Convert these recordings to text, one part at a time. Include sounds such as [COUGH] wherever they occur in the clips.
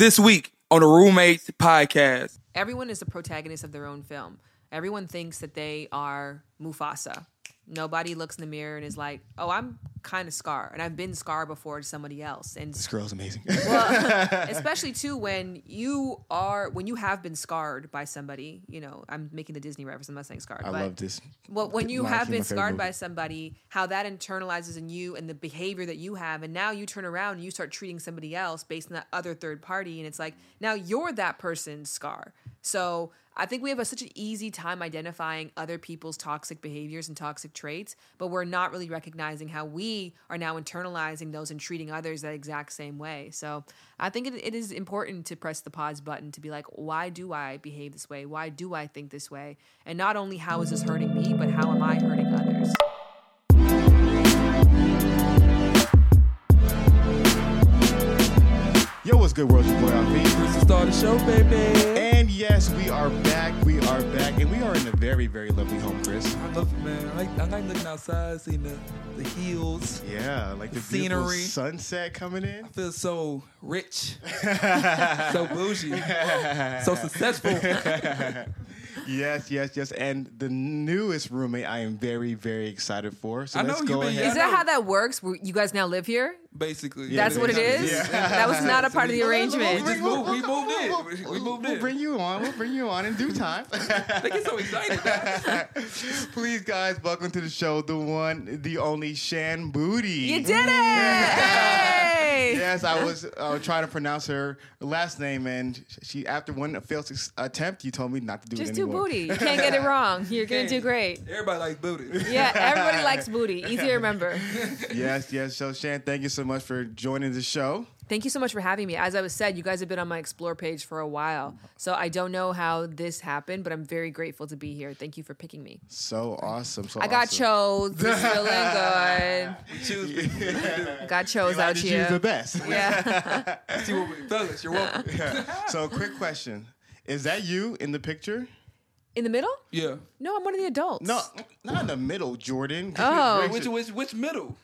this week on the Roommates Podcast. Everyone is the protagonist of their own film. Everyone thinks that they are Mufasa. Nobody looks in the mirror and is like, "Oh, I'm kind of Scar," and I've been scarred before to somebody else. And This girl's amazing. well, [LAUGHS] especially too when you are when you have been scarred by somebody. You know, I'm making the Disney reference. I'm not saying scarred. I but love this. Well, when you have been scarred movie. by somebody, how that internalizes in you and the behavior that you have, and now you turn around and you start treating somebody else based on that other third party, and it's like now you're that person's scar. So I think we have a, such an easy time identifying other people's toxic behaviors and toxic traits, but we're not really recognizing how we are now internalizing those and treating others that exact same way. So I think it, it is important to press the pause button to be like, why do I behave this way? Why do I think this way? And not only how is this hurting me, but how am I hurting others? Yo, what's good, world? Your boy Hafeez. This is start the show, baby. And yes, we are back. We are back, and we are in a very, very lovely home, Chris. I love it, man. I like, I like looking outside, seeing the, the hills. Yeah, like the Scenery. sunset coming in. I feel so rich, [LAUGHS] so bougie, [LAUGHS] so successful. [LAUGHS] Yes, yes, yes. And the newest roommate, I am very, very excited for. So I know let's you go been- ahead. Yeah, Is that how that works? Where You guys now live here? Basically, That's what it is? Yeah. That was not a part of the [LAUGHS] arrangement. We arrangement. just moved. We moved in. We- we moved We'll bring you on. We'll bring you on in due time. [LAUGHS] They get so excited. [LAUGHS] Please, guys, welcome to the show, the one, the only Shan Booty. You did it! Hey! Yes, I was uh, trying to pronounce her last name, and she, after one failed attempt, you told me not to do Just it do booty. You [LAUGHS] can't get it wrong. You're gonna do great. Everybody likes booty. Yeah, everybody likes [LAUGHS] booty. Easy to remember. Yes, yes. So, Shan, thank you so much for joining the show. Thank you so much for having me. As I was said, you guys have been on my explore page for a while. So I don't know how this happened, but I'm very grateful to be here. Thank you for picking me. So awesome. So I got awesome. chose. This feeling [LAUGHS] good. Choose people. [LAUGHS] Got chose I out just use the best. [LAUGHS] Yeah. See what we, fellas, you're welcome. So, quick question: Is that you in the picture? In the middle? Yeah. No, I'm one of the adults. No, not in the middle, Jordan. Oh. Which which which middle?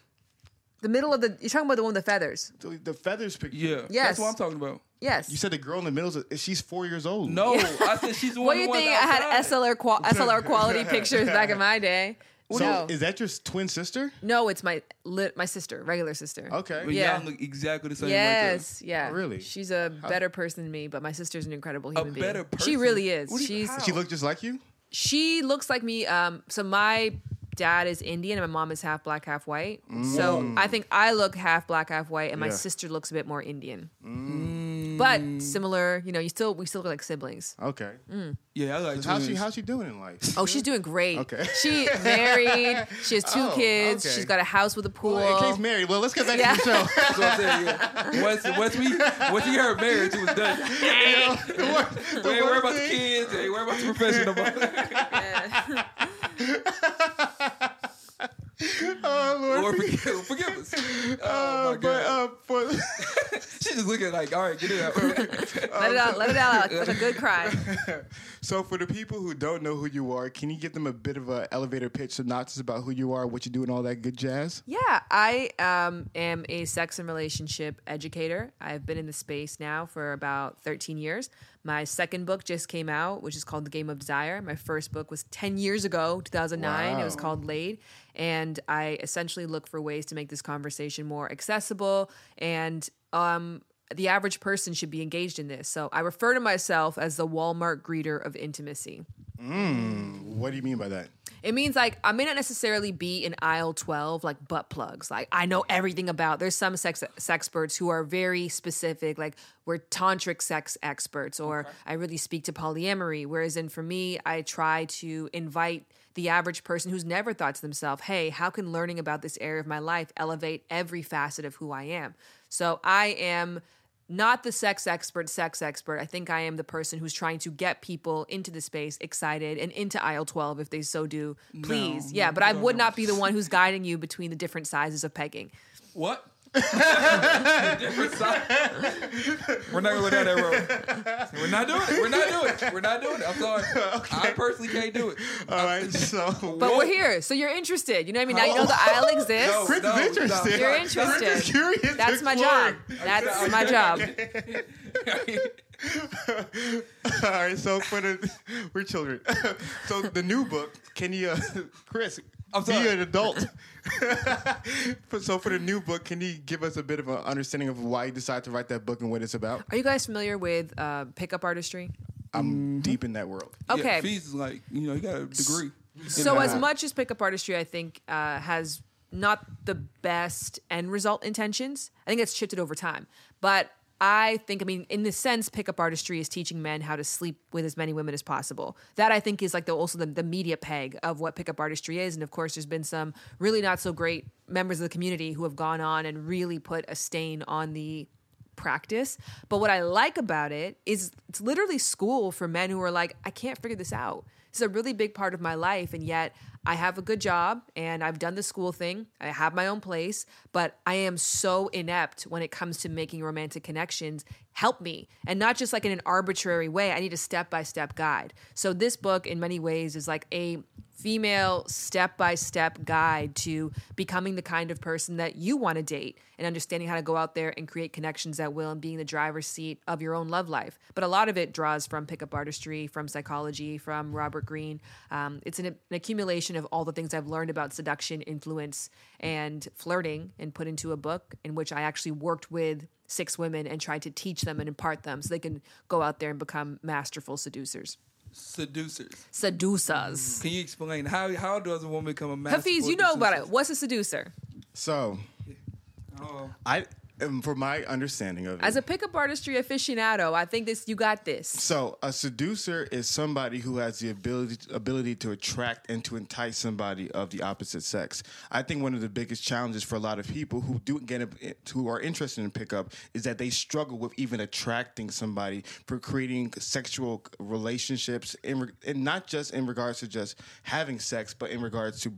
The middle of the. You're talking about the one with the feathers. the, the feathers picture. Yeah. Yes. That's what I'm talking about. Yes. You said the girl in the middle is she's four years old. No, I said she's the one. what do you who think? I had. SLR qual- SLR quality [LAUGHS] pictures back in my day. So no, is that your twin sister? no, it's my lit my sister, regular sister. Okay. But Yeah. look exactly the same. Yes, yeah. Oh, really? She's a better person than me, but my sister's an incredible human being. better person? She really is. What you- She's how? She looked just like you. she looks like me. Um, so my dad is Indian and my mom is half black, half white. So mm. I think I look half black, half white, and my Yeah. sister looks a bit more Indian. Mm. But similar, you know, you still we still look like siblings. Okay. Mm. Yeah, I like. How's she twins. How's she doing in life? Oh, she's doing great. Okay. She married. She has two [LAUGHS] Oh, kids. okay. She's got a house with a pool. Well, in case married. Well, let's get back Yeah. to the show. [LAUGHS] That's what I'm saying, yeah. Once, once we, once we heard marriage, it was done. the wor- the We ain't worry worst about the thing- kids. Ain't worry about the profession no more. [LAUGHS] Oh, Lord. Lord, forgive, [LAUGHS] forgive us. [LAUGHS] Oh Uh, my but god. uh, for She's just looking like, all right, get it out. let it out. Let it out like a good cry. so for the people who don't know who you are, can you give them a bit of an elevator pitch synopsis about who you are, what you do, and all that good jazz? Yeah, I um, am a sex and relationship educator. I've been in the space now for about 13 years. My second book just came out, which is called The Game of Desire. My first book was 10 years ago, 2009. It was called Laid. And I essentially look for ways to make this conversation more accessible and um, the average person should be engaged in this. So I refer to myself as the Walmart greeter of intimacy. What do you mean by that? It means like I may not necessarily be in aisle 12 like butt plugs. Like I know everything about. There's some sex experts who are very specific like we're tantric sex experts or I really speak to polyamory whereas in for me I try to invite the average person who's never thought to themselves, "Hey, how can learning about this area of my life elevate every facet of who I am?" So I am not the sex expert, sex expert. I think I am the person who's trying to get people into the space excited and into aisle 12 if they so do. Please. yeah, but I would not be the one who's [LAUGHS] guiding you between the different sizes of pegging. What? Different side. We're not going down that road. [LAUGHS] We're not doing it. We're not doing it. We're not doing it. I'm sorry. I personally can't do it. All right, so [LAUGHS] But we're here, so you're interested. You know what I mean? Now you know the aisle exists. No. Chris is interested. You're Chris is interested. curious. That's my job. exploring. That's my job. [LAUGHS] All right, so for the we're children. so the new book, can you, uh, Chris, I'm sorry. be sorry. an adult? [LAUGHS] [LAUGHS] so for the new book, can you give us a bit of an understanding of why you decided to write that book and what it's about? Are you guys familiar with uh, pickup artistry? I'm deep in that world. Yeah, Okay. Fees is like, you know, you got a degree. So as much as pickup artistry, I think uh, has not the best end result intentions. I think it's shifted over time, but I think, I mean, in the sense, pickup artistry is teaching men how to sleep with as many women as possible. That I think is like the also the, the media peg of what pickup artistry is. And of course, there's been some really not so great members of the community who have gone on and really put a stain on the practice. But what I like about it is it's literally school for men who are like, I can't figure this out. It's a really big part of my life, and yet I have a good job and I've done the school thing. I have my own place, but I am so inept when it comes to making romantic connections. Help me. And not just like in an arbitrary way. I need a step by step guide. So, this book, in many ways, is like a female step by step guide to becoming the kind of person that you want to date and understanding how to go out there and create connections that will and being the driver's seat of your own love life. But a lot of it draws from pickup artistry, from psychology, from Robert Greene. Um, it's an, an accumulation of all the things I've learned about seduction, influence, and flirting and put into a book in which I actually worked with six women and tried to teach them and impart them so they can go out there and become masterful seducers. Seducers. Seducers. Can you explain how how does a woman become a master? Hafeez, you know about it. What's a seducer? So Oh, I, um, for my understanding of it, As a pickup artistry aficionado, I think this you got this. So a seducer is somebody who has the ability ability to attract and to entice somebody of the opposite sex. I think one of the biggest challenges for a lot of people who do get it, who are interested in pickup is that they struggle with even attracting somebody for creating sexual relationships in, and not just in regards to just having sex, but in regards to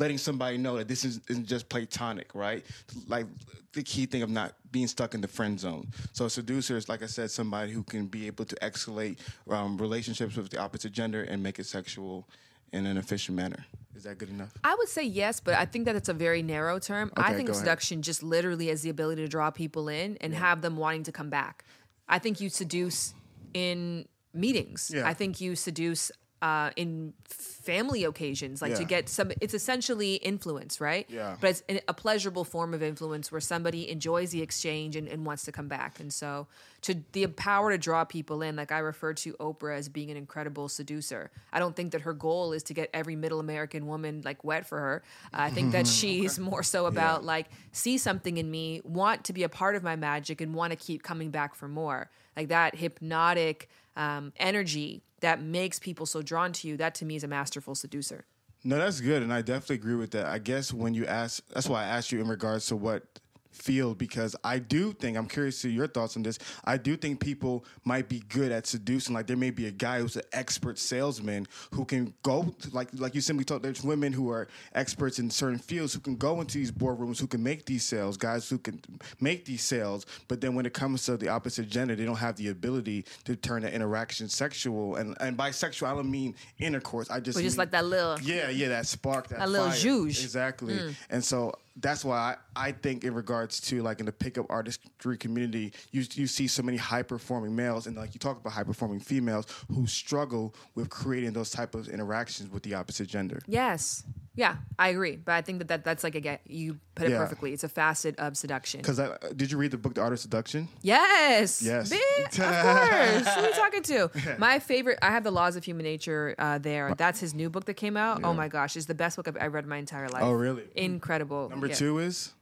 letting somebody know that this is, isn't just platonic, right? Like the key thing of not being stuck in the friend zone. So a seducer is, like I said, somebody who can be able to escalate um, relationships with the opposite gender and make it sexual in an efficient manner. Is that good enough? I would say yes, but I think that it's a very narrow term. I Okay, think go ahead. seduction just literally has the ability to draw people in and have them wanting to come back. I think you seduce in meetings. Yeah. I think you seduce uh, in family occasions, like to get some. It's essentially influence, right? Yeah. But it's an- a pleasurable form of influence where somebody enjoys the exchange and, and wants to come back. And so, to the power to draw people in, like I refer to Oprah as being an incredible seducer. I don't think that her goal is to get every middle American woman like wet for her. I think that [LAUGHS] she's more so about like see something in me, want to be a part of my magic, and want to keep coming back for more. Like that hypnotic um, energy that makes people so drawn to you. That to me is a masterful seducer. No, that's good, and I definitely agree with that. I guess when you ask, that's why I asked you in regards to what field because I do think I'm curious to your thoughts on this. I do think people might be good at seducing. Like there may be a guy who's an expert salesman who can go to, like like you simply told. There's women who are experts in certain fields who can go into these boardrooms who can make these sales. Guys who can make these sales, but then when it comes to the opposite gender, they don't have the ability to turn the interaction sexual. And and by sexual, I don't mean intercourse. I just just mean- like that little yeah, yeah, that spark, that, That little zhuzh. Exactly. Mm. And so that's why I, I think in regards to like in the pickup artistry community, you you see so many high performing males and like you talk about high performing females who struggle with creating those type of interactions with the opposite gender. Yes. Yeah, I agree. But I think that, that that's like a get you put it Yeah. perfectly. It's a facet of seduction. Because did you read the book The Art of Seduction? Yes. Yes. Bitch, [LAUGHS] of course. Who are you talking to? [LAUGHS] My favorite, I have The Laws of Human Nature uh, there. That's his new book that came out. Oh my gosh, it's the best book I've, I've read in my entire life. Oh, really? Incredible. Number Yeah. two is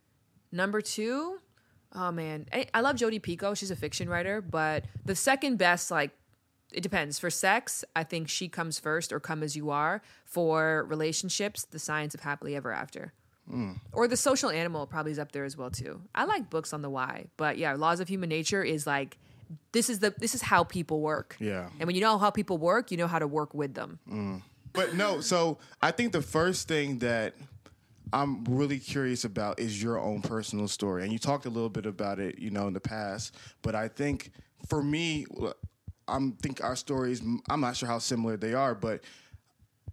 Number two, oh man, I, I love Jodi Picoult. She's a fiction writer, but the second best, like, it depends. For sex, I think she comes first, or Come as You Are. For relationships, The Science of Happily Ever After. Or The Social Animal probably is up there as well too. I like books on the why, but yeah, Laws of Human Nature is like this is the this is how people work. Yeah. and when you know how people work, you know how to work with them. Mm. But no, so I think the first thing that I'm really curious about is your own personal story. And you talked a little bit about it, you know, in the past. But I think for me, I'm think our stories. I'm not sure how similar they are, but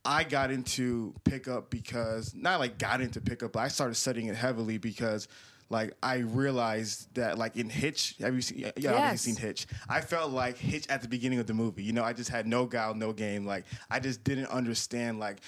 I got into pickup because not like got into pickup, but I started studying it heavily because like I realized that like in Hitch, have you seen? Yeah, Yes. obviously seen Hitch. I felt like Hitch at the beginning of the movie. You know, I just had no guile, no game. Like I just didn't understand like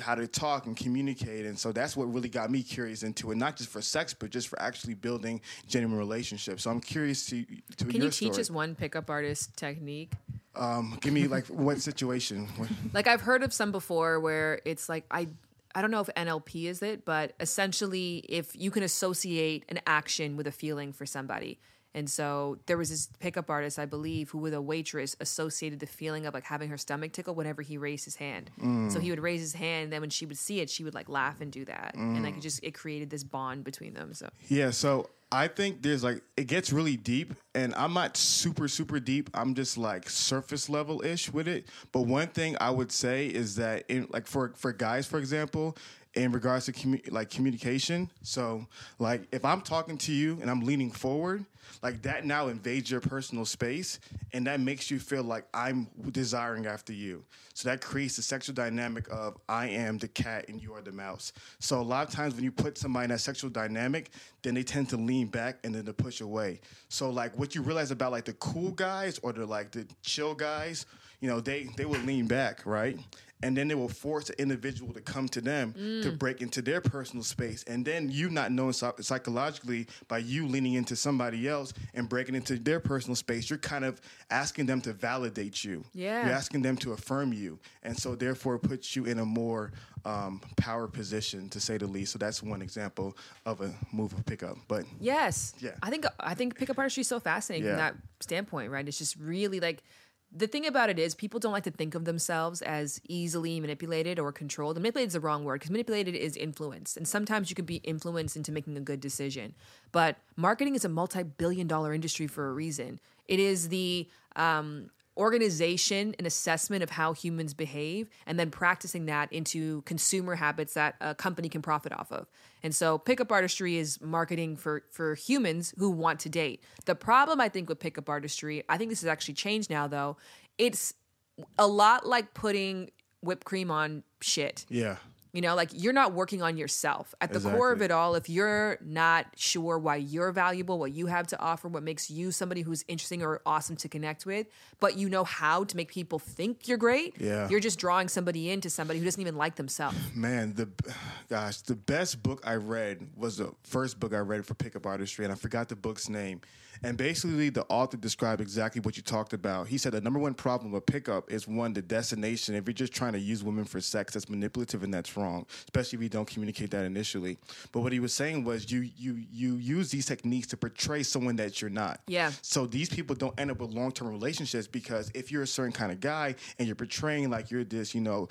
how to talk and communicate, and so that's what really got me curious into it. Not just for sex, but just for actually building genuine relationships. So I'm curious to to Can your you teach story. us one pickup artist technique? Um, give me like what situation? [LAUGHS] Like I've heard of some before where it's like I I don't know if NLP is it, but essentially if you can associate an action with a feeling for somebody. And so there was this pickup artist, I believe, who with a waitress associated the feeling of like having her stomach tickle whenever he raised his hand. Mm. So he would raise his hand, and then when she would see it, she would like laugh and do that, and like it mm. just it created this bond between them. So Yeah, so I think there's like it gets really deep, and I'm not super super deep. I'm just like surface level ish with it. But one thing I would say is that in like for for guys, for example, in regards to commu- like communication, so like if I'm talking to you and I'm leaning forward, like that now invades your personal space, and that makes you feel like I'm desiring after you. So that creates the sexual dynamic of I am the cat and you are the mouse. So a lot of times when you put somebody in that sexual dynamic, then they tend to lean back and then to push away. So like what you realize about like the cool guys or the like the chill guys, you know, they they will lean back, right? And then they will force the individual to come to them to break into their personal space. And then you not knowing psychologically by you leaning into somebody else and breaking into their personal space, you're kind of asking them to validate you. Yeah. You're asking them to affirm you. And so therefore it puts you in a more um, power position to say the least. So that's one example of a move of pickup. But Yes. Yeah. I think I think pickup artistry is so fascinating Yeah. from that standpoint, right? It's just really like the thing about it is people don't like to think of themselves as easily manipulated or controlled. Manipulated is the wrong word because manipulated is influenced. And sometimes you can be influenced into making a good decision. But marketing is a multi-billion dollar industry for a reason. It is the um, organization and assessment of how humans behave and then practicing that into consumer habits that a company can profit off of. And so pickup artistry is marketing for for humans who want to date. The problem I think with pickup artistry, I think this has actually changed now though. It's a lot like putting whipped cream on shit. yeah. You know, like you're not working on yourself. At the core of it all, if you're not sure why you're valuable, what you have to offer, what makes you somebody who's interesting or awesome to connect with, but you know how to make people think you're great, Yeah. you're just drawing somebody into somebody who doesn't even like themselves. [SIGHS] Man, the gosh, the best book I read was the first book I read for pickup artistry, and I forgot the book's name. And basically, the author described exactly what you talked about. He said the number one problem with pickup is one, the destination. If you're just trying to use women for sex, that's manipulative and that's wrong, especially if you don't communicate that initially. But what he was saying was you you you use these techniques to portray someone that you're not. Yeah. So these people don't end up with long term relationships because if you're a certain kind of guy and you're portraying like you're this, you know,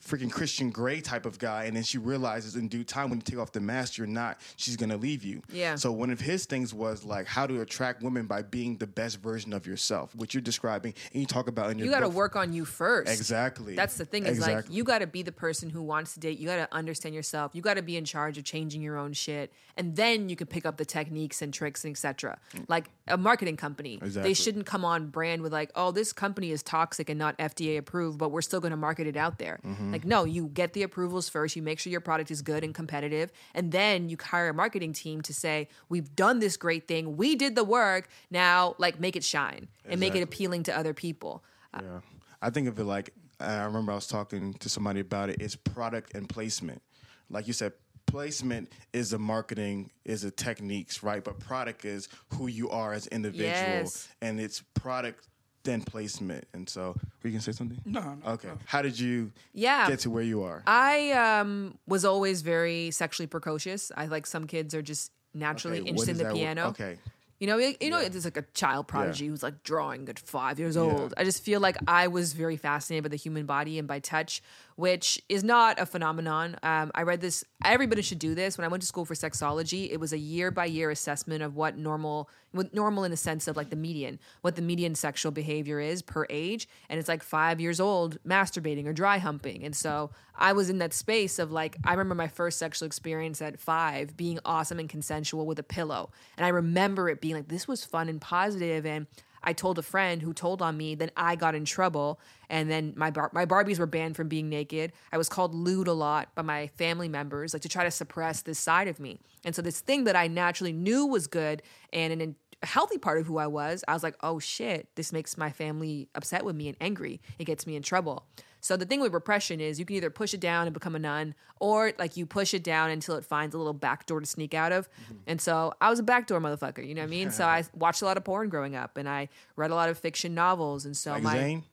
freaking Christian Grey type of guy, and then she realizes in due time when you take off the mask, you're not, she's gonna leave you. Yeah. So one of his things was like how to attract women by being the best version of yourself, which you're describing and you talk about in your You got to work on you first. Exactly. That's the thing is like Exactly. you got to be the person who wants to date. You got to understand yourself. You got to be in charge of changing your own shit, and then you can pick up the techniques and tricks and etc. Like a marketing company, Exactly. they shouldn't come on brand with like, "Oh, this company is toxic and not FDA approved, but we're still going to market it out there." Mm-hmm. Like, mm-hmm. no, you get the approvals first. You make sure your product is good and competitive, and then you hire a marketing team to say, "We've done this great thing. We did the work. Now, like, make it shine and make it appealing to other people." Uh, yeah. I think of it like I remember I was talking to somebody about it. It's product and placement. Like you said, placement is a marketing, is a techniques, right? But product is who you are as an individual, Yes. and it's product then placement. And so, were you gonna say something? No, no. Okay. How did you Yeah. get to where you are? I um, was always very sexually precocious. I like some kids are just naturally Okay, interested in the that piano. Okay. You know, you you know, there's like a child prodigy who's like drawing at five years Yeah. old. I just feel like I was very fascinated by the human body and by touch, which is not a phenomenon. Um, I read this. Everybody should do this. When I went to school for sexology, it was a year by year assessment of what normal, with normal in the sense of like the median, what the median sexual behavior is per age. And it's like five years old masturbating or dry humping. And so I was in that space of like, I remember my first sexual experience at five being awesome and consensual with a pillow. And I remember it being like, this was fun and positive and I told a friend who told on me, then I got in trouble, and then my bar- my Barbies were banned from being naked. I was called lewd a lot by my family members, like to try to suppress this side of me. And so this thing that I naturally knew was good and an a healthy part of who I was, I was like, oh shit, this makes my family upset with me and angry. It gets me in trouble. So the thing with repression is you can either push it down and become a nun, or like you push it down until it finds a little back door to sneak out of. Mm-hmm. And so I was a backdoor motherfucker, you know what I mean? so [LAUGHS] I watched a lot of porn growing up, and I read a lot of fiction novels, and so like my Zane?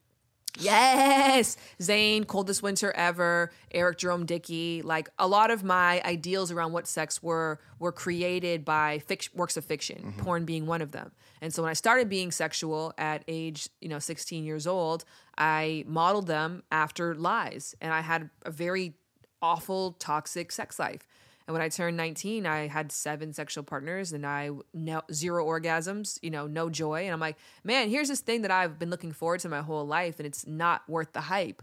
Yes, Zane, Coldest Winter Ever, Eric Jerome Dickey. Like a lot of my ideals around what sex were were created by fic- works of fiction, mm-hmm. porn being one of them. And so when I started being sexual at age, you know, 16 years old, I modeled them after lies, and I had a very awful, toxic sex life. And when I turned 19, I had seven sexual partners and I no, zero orgasms, you know, no joy. And I'm like, man, here's this thing that I've been looking forward to my whole life and it's not worth the hype.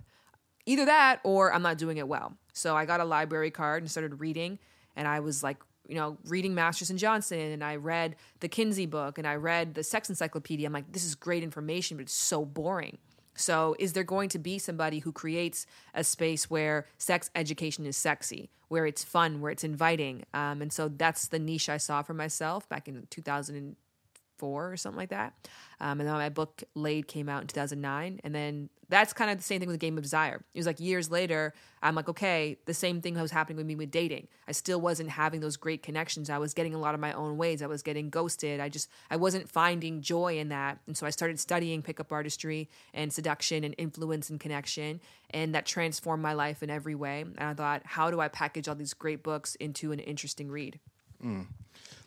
Either that or I'm not doing it well. So I got a library card and started reading. And I was like, you know, reading Masters and Johnson and I read the Kinsey book and I read the Sex Encyclopedia. I'm like, this is great information, but it's so boring. So, is there going to be somebody who creates a space where sex education is sexy, where it's fun, where it's inviting? Um, and so that's the niche I saw for myself back in 2004 or something like that. Um, and then my book Laid came out in 2009. And then that's kind of the same thing with the Game of Desire. It was like years later, I'm like, okay, the same thing was happening with me with dating. I still wasn't having those great connections. I was getting a lot of my own ways. I was getting ghosted. I just, I wasn't finding joy in that. And so I started studying pickup artistry and seduction and influence and connection. And that transformed my life in every way. And I thought, how do I package all these great books into an interesting read? Mm.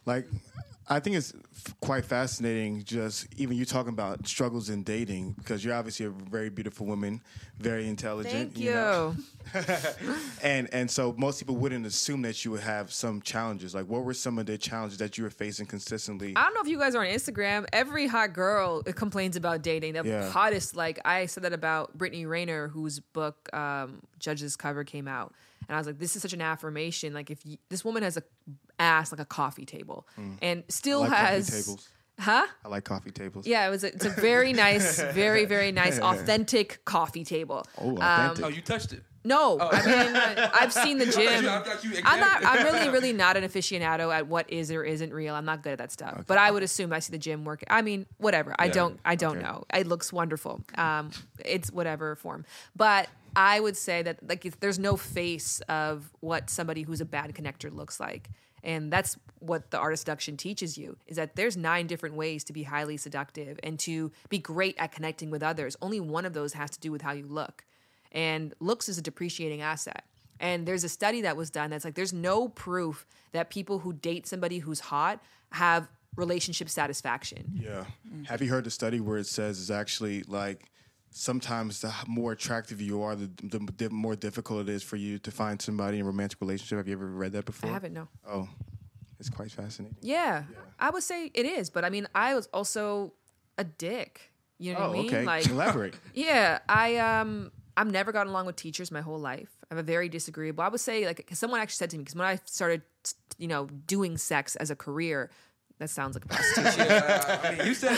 Like, I think it's f- quite fascinating. Just even you talking about struggles in dating because you're obviously a very beautiful woman, very intelligent. Thank you. you know? [LAUGHS] and and so most people wouldn't assume that you would have some challenges. Like, what were some of the challenges that you were facing consistently? I don't know if you guys are on Instagram. Every hot girl complains about dating. The yeah. hottest, like I said that about Brittany Renner, whose book um, Judge's Cover came out and I was like, this is such an affirmation. Like, if you, this woman has a ass like a coffee table, mm. and still like has. Huh? I like coffee tables. Yeah, it was. A, it's a very [LAUGHS] nice, very very nice, [LAUGHS] authentic coffee table. Oh, authentic. Um, oh, you touched it. No, oh. I mean I've seen the [LAUGHS] gym. I'm not. I'm really, really not an aficionado at what is or isn't real. I'm not good at that stuff. Okay. But I would assume I see the gym work. I mean, whatever. I don't. I don't okay. know. It looks wonderful. Um, it's whatever form. But I would say that like there's no face of what somebody who's a bad connector looks like. And that's what the art of seduction teaches you is that there's nine different ways to be highly seductive and to be great at connecting with others. Only one of those has to do with how you look. And looks is a depreciating asset. And there's a study that was done that's like there's no proof that people who date somebody who's hot have relationship satisfaction. Yeah. Mm-hmm. Have you heard the study where it says it's actually like sometimes the more attractive you are, the, the, the, more difficult it is for you to find somebody in a romantic relationship. Have you ever read that before? I haven't, no. Oh, it's quite fascinating. Yeah, yeah. I would say it is, but I mean, I was also a dick. You know oh, what I mean? Okay. Like, elaborate. [LAUGHS] yeah, I um, I've never gotten along with teachers my whole life. I'm a very disagreeable. I would say like someone actually said to me because when I started, you know, doing sex as a career, that sounds like a prostitution. [LAUGHS] yeah, I mean, you said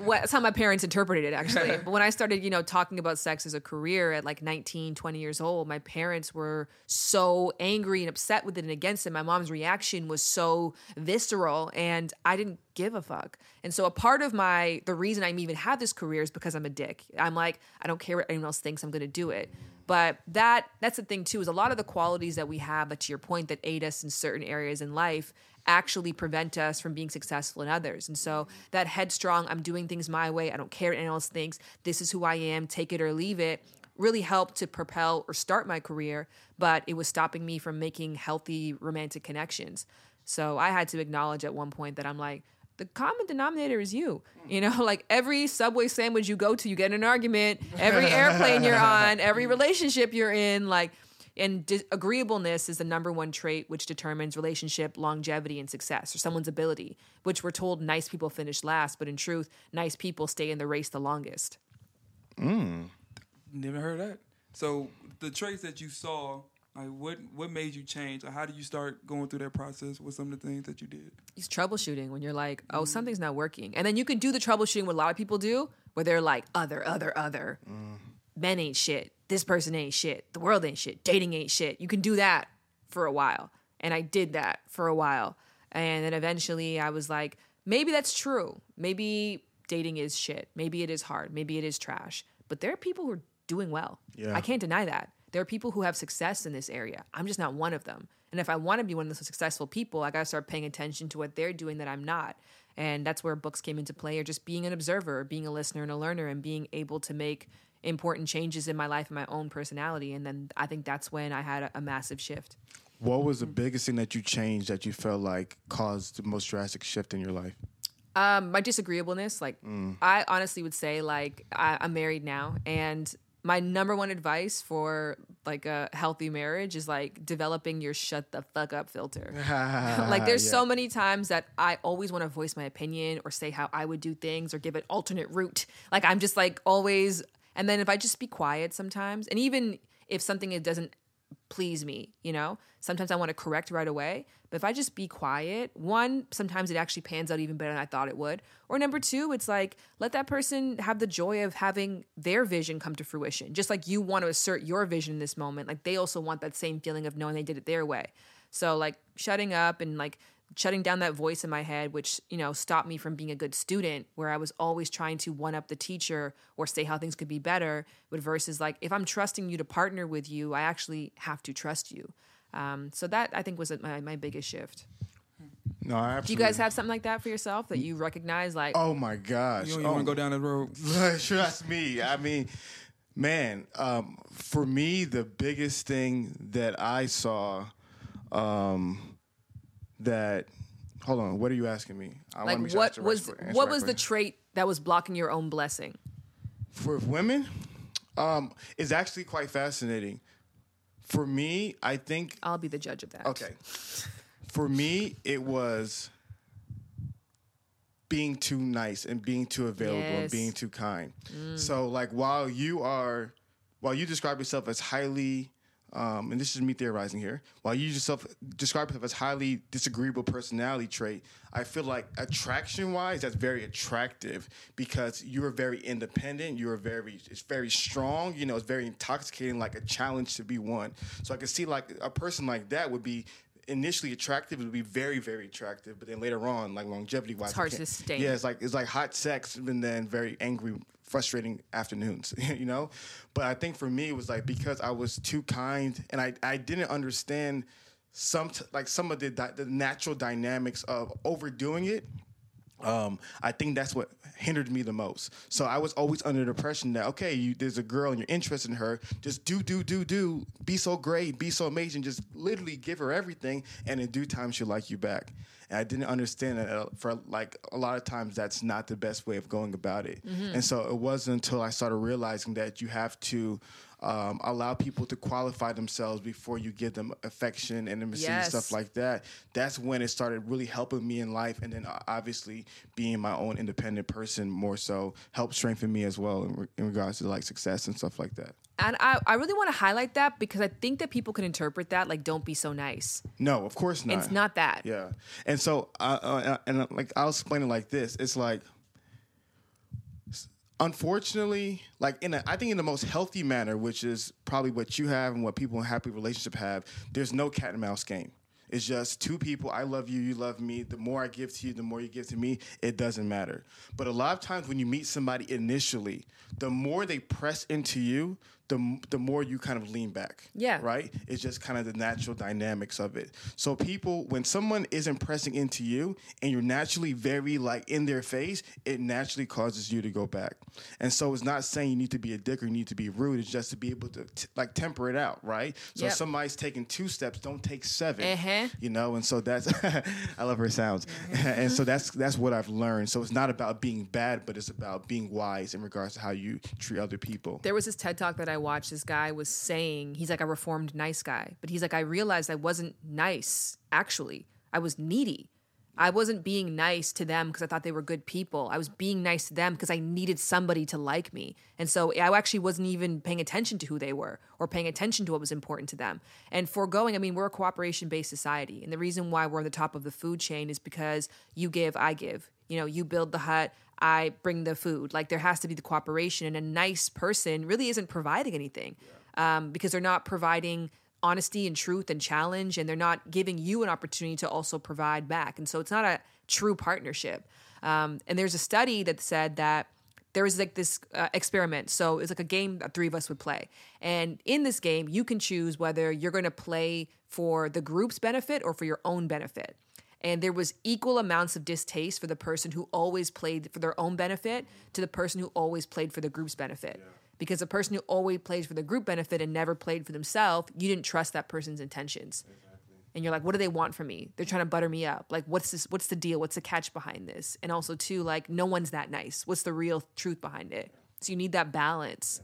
well, that's how my parents interpreted it actually. [LAUGHS] but when I started, you know, talking about sex as a career at like 19, 20 years old, my parents were so angry and upset with it and against it. My mom's reaction was so visceral and I didn't give a fuck. And so a part of my the reason I even have this career is because I'm a dick. I'm like, I don't care what anyone else thinks, I'm gonna do it. But that that's the thing too, is a lot of the qualities that we have, but to your point, that aid us in certain areas in life actually prevent us from being successful in others. And so that headstrong, I'm doing things my way, I don't care what anyone else thinks, this is who I am, take it or leave it, really helped to propel or start my career, but it was stopping me from making healthy romantic connections. So I had to acknowledge at one point that I'm like, the common denominator is you. You know, [LAUGHS] like every Subway sandwich you go to, you get in an argument. Every airplane you're [LAUGHS] on, every relationship you're in, like And di- agreeableness is the number one trait which determines relationship longevity and success, or someone's ability. Which we're told nice people finish last, but in truth, nice people stay in the race the longest. Mm. Never heard that. So the traits that you saw, like what what made you change? Or how did you start going through that process? What some of the things that you did? It's troubleshooting when you're like, oh, mm. something's not working. And then you can do the troubleshooting what a lot of people do, where they're like, other, other, other. Mm. Men ain't shit. This person ain't shit. The world ain't shit. Dating ain't shit. You can do that for a while. And I did that for a while. And then eventually I was like, maybe that's true. Maybe dating is shit. Maybe it is hard. Maybe it is trash. But there are people who are doing well. Yeah. I can't deny that. There are people who have success in this area. I'm just not one of them. And if I want to be one of those successful people, I got to start paying attention to what they're doing that I'm not. And that's where books came into play, or just being an observer, being a listener and a learner, and being able to make important changes in my life and my own personality. And then I think that's when I had a, a massive shift. What was the biggest thing that you changed that you felt like caused the most drastic shift in your life? Um, my disagreeableness, like I honestly would say, like I, I'm married now, and my number one advice for like a healthy marriage is like developing your shut the fuck up filter. [LAUGHS] like there's Yeah. so many times that I always want to voice my opinion or say how I would do things or give an alternate route. Like I'm just like always, and then if I just be quiet sometimes, and even if something it doesn't please me, you know? Sometimes I want to correct right away. But if I just be quiet, one, sometimes it actually pans out even better than I thought it would. Or number two, it's like let that person have the joy of having their vision come to fruition. Just like you want to assert your vision in this moment, like they also want that same feeling of knowing they did it their way. So like shutting up and like shutting down that voice in my head which you know stopped me from being a good student where i was always trying to one up the teacher or say how things could be better but versus like if i'm trusting you to partner with you i actually have to trust you um, so that i think was my, my biggest shift No, I do you guys have something like that for yourself that you recognize like Oh my gosh! You don't oh, want to go down that road. [LAUGHS] Trust me. I mean, man, um, for me, the biggest thing that I saw um, that. Hold on. What are you asking me? I like make sure what was right- what right was the trait that was blocking your own blessing for women? Um, it's actually quite fascinating. For me, I think i'll be the judge of that Okay. For me, it was being too nice and being too available and being too kind. So, like, while you are, while you describe yourself as highly, um, and this is me theorizing here, while you yourself describe yourself as highly disagreeable personality trait, I feel like attraction wise, that's very attractive because you are very independent. You are very, it's very strong. You know, it's very intoxicating, like a challenge to be won. So I can see like a person like that would be initially attractive. It would be very, very attractive, but then later on, like longevity wise, It's hard to sustain. Yeah, it's like it's like hot sex and then very angry frustrating afternoons [LAUGHS] you know? But i think for me it was like because i was too kind and i i didn't understand some like some of the the natural dynamics of overdoing it um, I think that's what hindered me the most. So I was always under the impression that okay, you, there's a girl and you're interested in her, just do, do, do, do, be so great, be so amazing, just literally give her everything, and in due time she'll like you back. And I didn't understand that uh, for like a lot of times that's not the best way of going about it. And so it wasn't until I started realizing that you have to. Um, allow people to qualify themselves before you give them affection and intimacy and stuff like that. That's when it started really helping me in life, and then uh, obviously being my own independent person more so helped strengthen me as well in, re- in regards to like success and stuff like that. and I, I really want to highlight that because i think that people can interpret that like don't be so nice No, of course not. it's not that Yeah, and so uh, uh, and uh, like I'll explain it like this: it's like, unfortunately, like in a, I think in the most healthy manner, which is probably what you have and what people in happy relationship have. There's no cat and mouse game. It's just two people. I love you. You love me. The more I give to you, the more you give to me. It doesn't matter. But a lot of times when you meet somebody initially, the more they press into you, the the more you kind of lean back. Yeah. Right. It's just kind of the natural dynamics of it. So people, when someone isn't pressing into you and you're naturally very like in their face, it naturally causes you to go back. And so it's not saying you need to be a dick or you need to be rude. It's just to be able to t- like temper it out, right? So Yep. if somebody's taking two steps, don't take 7 Uh-huh. You know, and so that's [LAUGHS] I love her sounds, [LAUGHS] and so that's that's what I've learned. So it's not about being bad, but it's about being wise in regards to how you you treat other people. There was this TED talk that I watched. This guy was saying, he's like a reformed nice guy, but he's like, I realized I wasn't nice, actually. I was needy. I wasn't being nice to them because I thought they were good people. I was being nice to them because I needed somebody to like me. And so I actually wasn't even paying attention to who they were or paying attention to what was important to them. And foregoing, I mean, we're a cooperation based society. And the reason why we're on the top of the food chain is because you give, I give. You know, you build the hut, I bring the food. Like there has to be the cooperation. And a nice person really isn't providing anything um, because they're not providing honesty and truth and challenge and they're not giving you an opportunity to also provide back and so it's not a true partnership um, and there's a study that said that there was like this uh, experiment so it's like a game that three of us would play and in this game you can choose whether you're going to play for the group's benefit or for your own benefit and there was equal amounts of distaste for the person who always played for their own benefit to the person who always played for the group's benefit yeah because the person who always plays for the group benefit and never played for themselves, you didn't trust that person's intentions. Exactly. And you're like, what do they want from me? They're trying to butter me up. Like, what's this? What's the deal? What's the catch behind this? And also, too, like, no one's that nice. What's the real truth behind it? So you need that balance.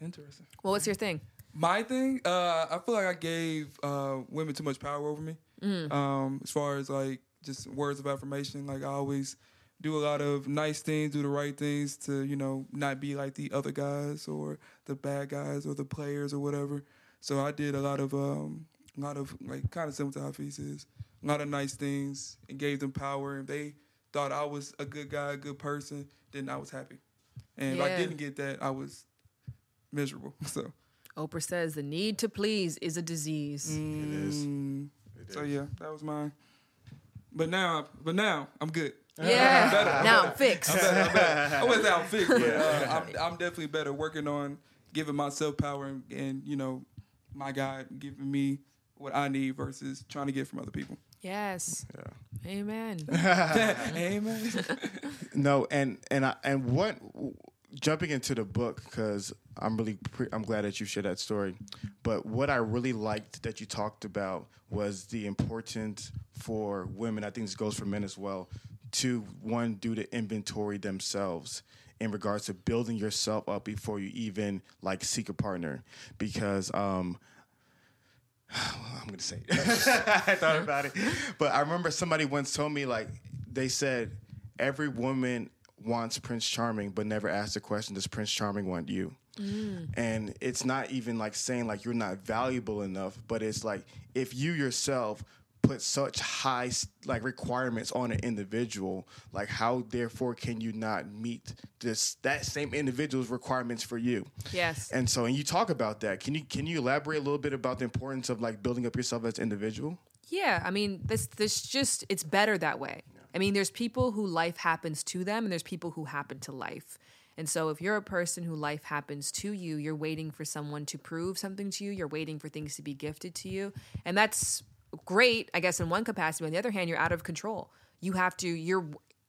Interesting. Well, what's your thing? My thing, uh, I feel like I gave uh, women too much power over me. Mm. Um, as far as like just words of affirmation, like I always do a lot of nice things, do the right things to, you know, not be like the other guys or the bad guys or the players or whatever. So I did a lot of um a lot of like kind of similar to Hafeez is a lot of nice things and gave them power and they thought I was a good guy, a good person, then I was happy. And yeah. if I didn't get that, I was miserable. [LAUGHS] So Oprah says the need to please is a disease. Mm, it is. It so yeah, that was mine. But now, but now I'm good. Yeah. I'm better. I'm now better. I'm fixed. I'm better. I'm better. I wasn't I'm fixed, but uh, I'm, I'm definitely better working on giving myself power and, and, you know, my God giving me what I need versus trying to get from other people. Yes. Yeah. Amen. [LAUGHS] Amen. [LAUGHS] [LAUGHS] no, and and I, and what jumping into the book because I'm really pre- I'm glad that you shared that story. But what I really liked that you talked about was the importance for women. I think this goes for men as well to one do the inventory themselves in regards to building yourself up before you even like seek a partner because um [SIGHS] I'm gonna say it. [LAUGHS] I thought about it, but I remember somebody once told me like they said every woman wants Prince Charming, but never asked the question, does Prince Charming want you? Mm. And it's not even like saying like you're not valuable enough, but it's like if you yourself put such high like requirements on an individual like how therefore can you not meet this that same individual's requirements for you yes and so and you talk about that can you can you elaborate a little bit about the importance of like building up yourself as an individual yeah i mean this this just it's better that way. I mean there's people who life happens to them and there's people who happen to life and so if you're a person who life happens to you, you're waiting for someone to prove something to you, you're waiting for things to be gifted to you. And that's great, I guess, in one capacity. On the other hand, you're out of control. You have to, you're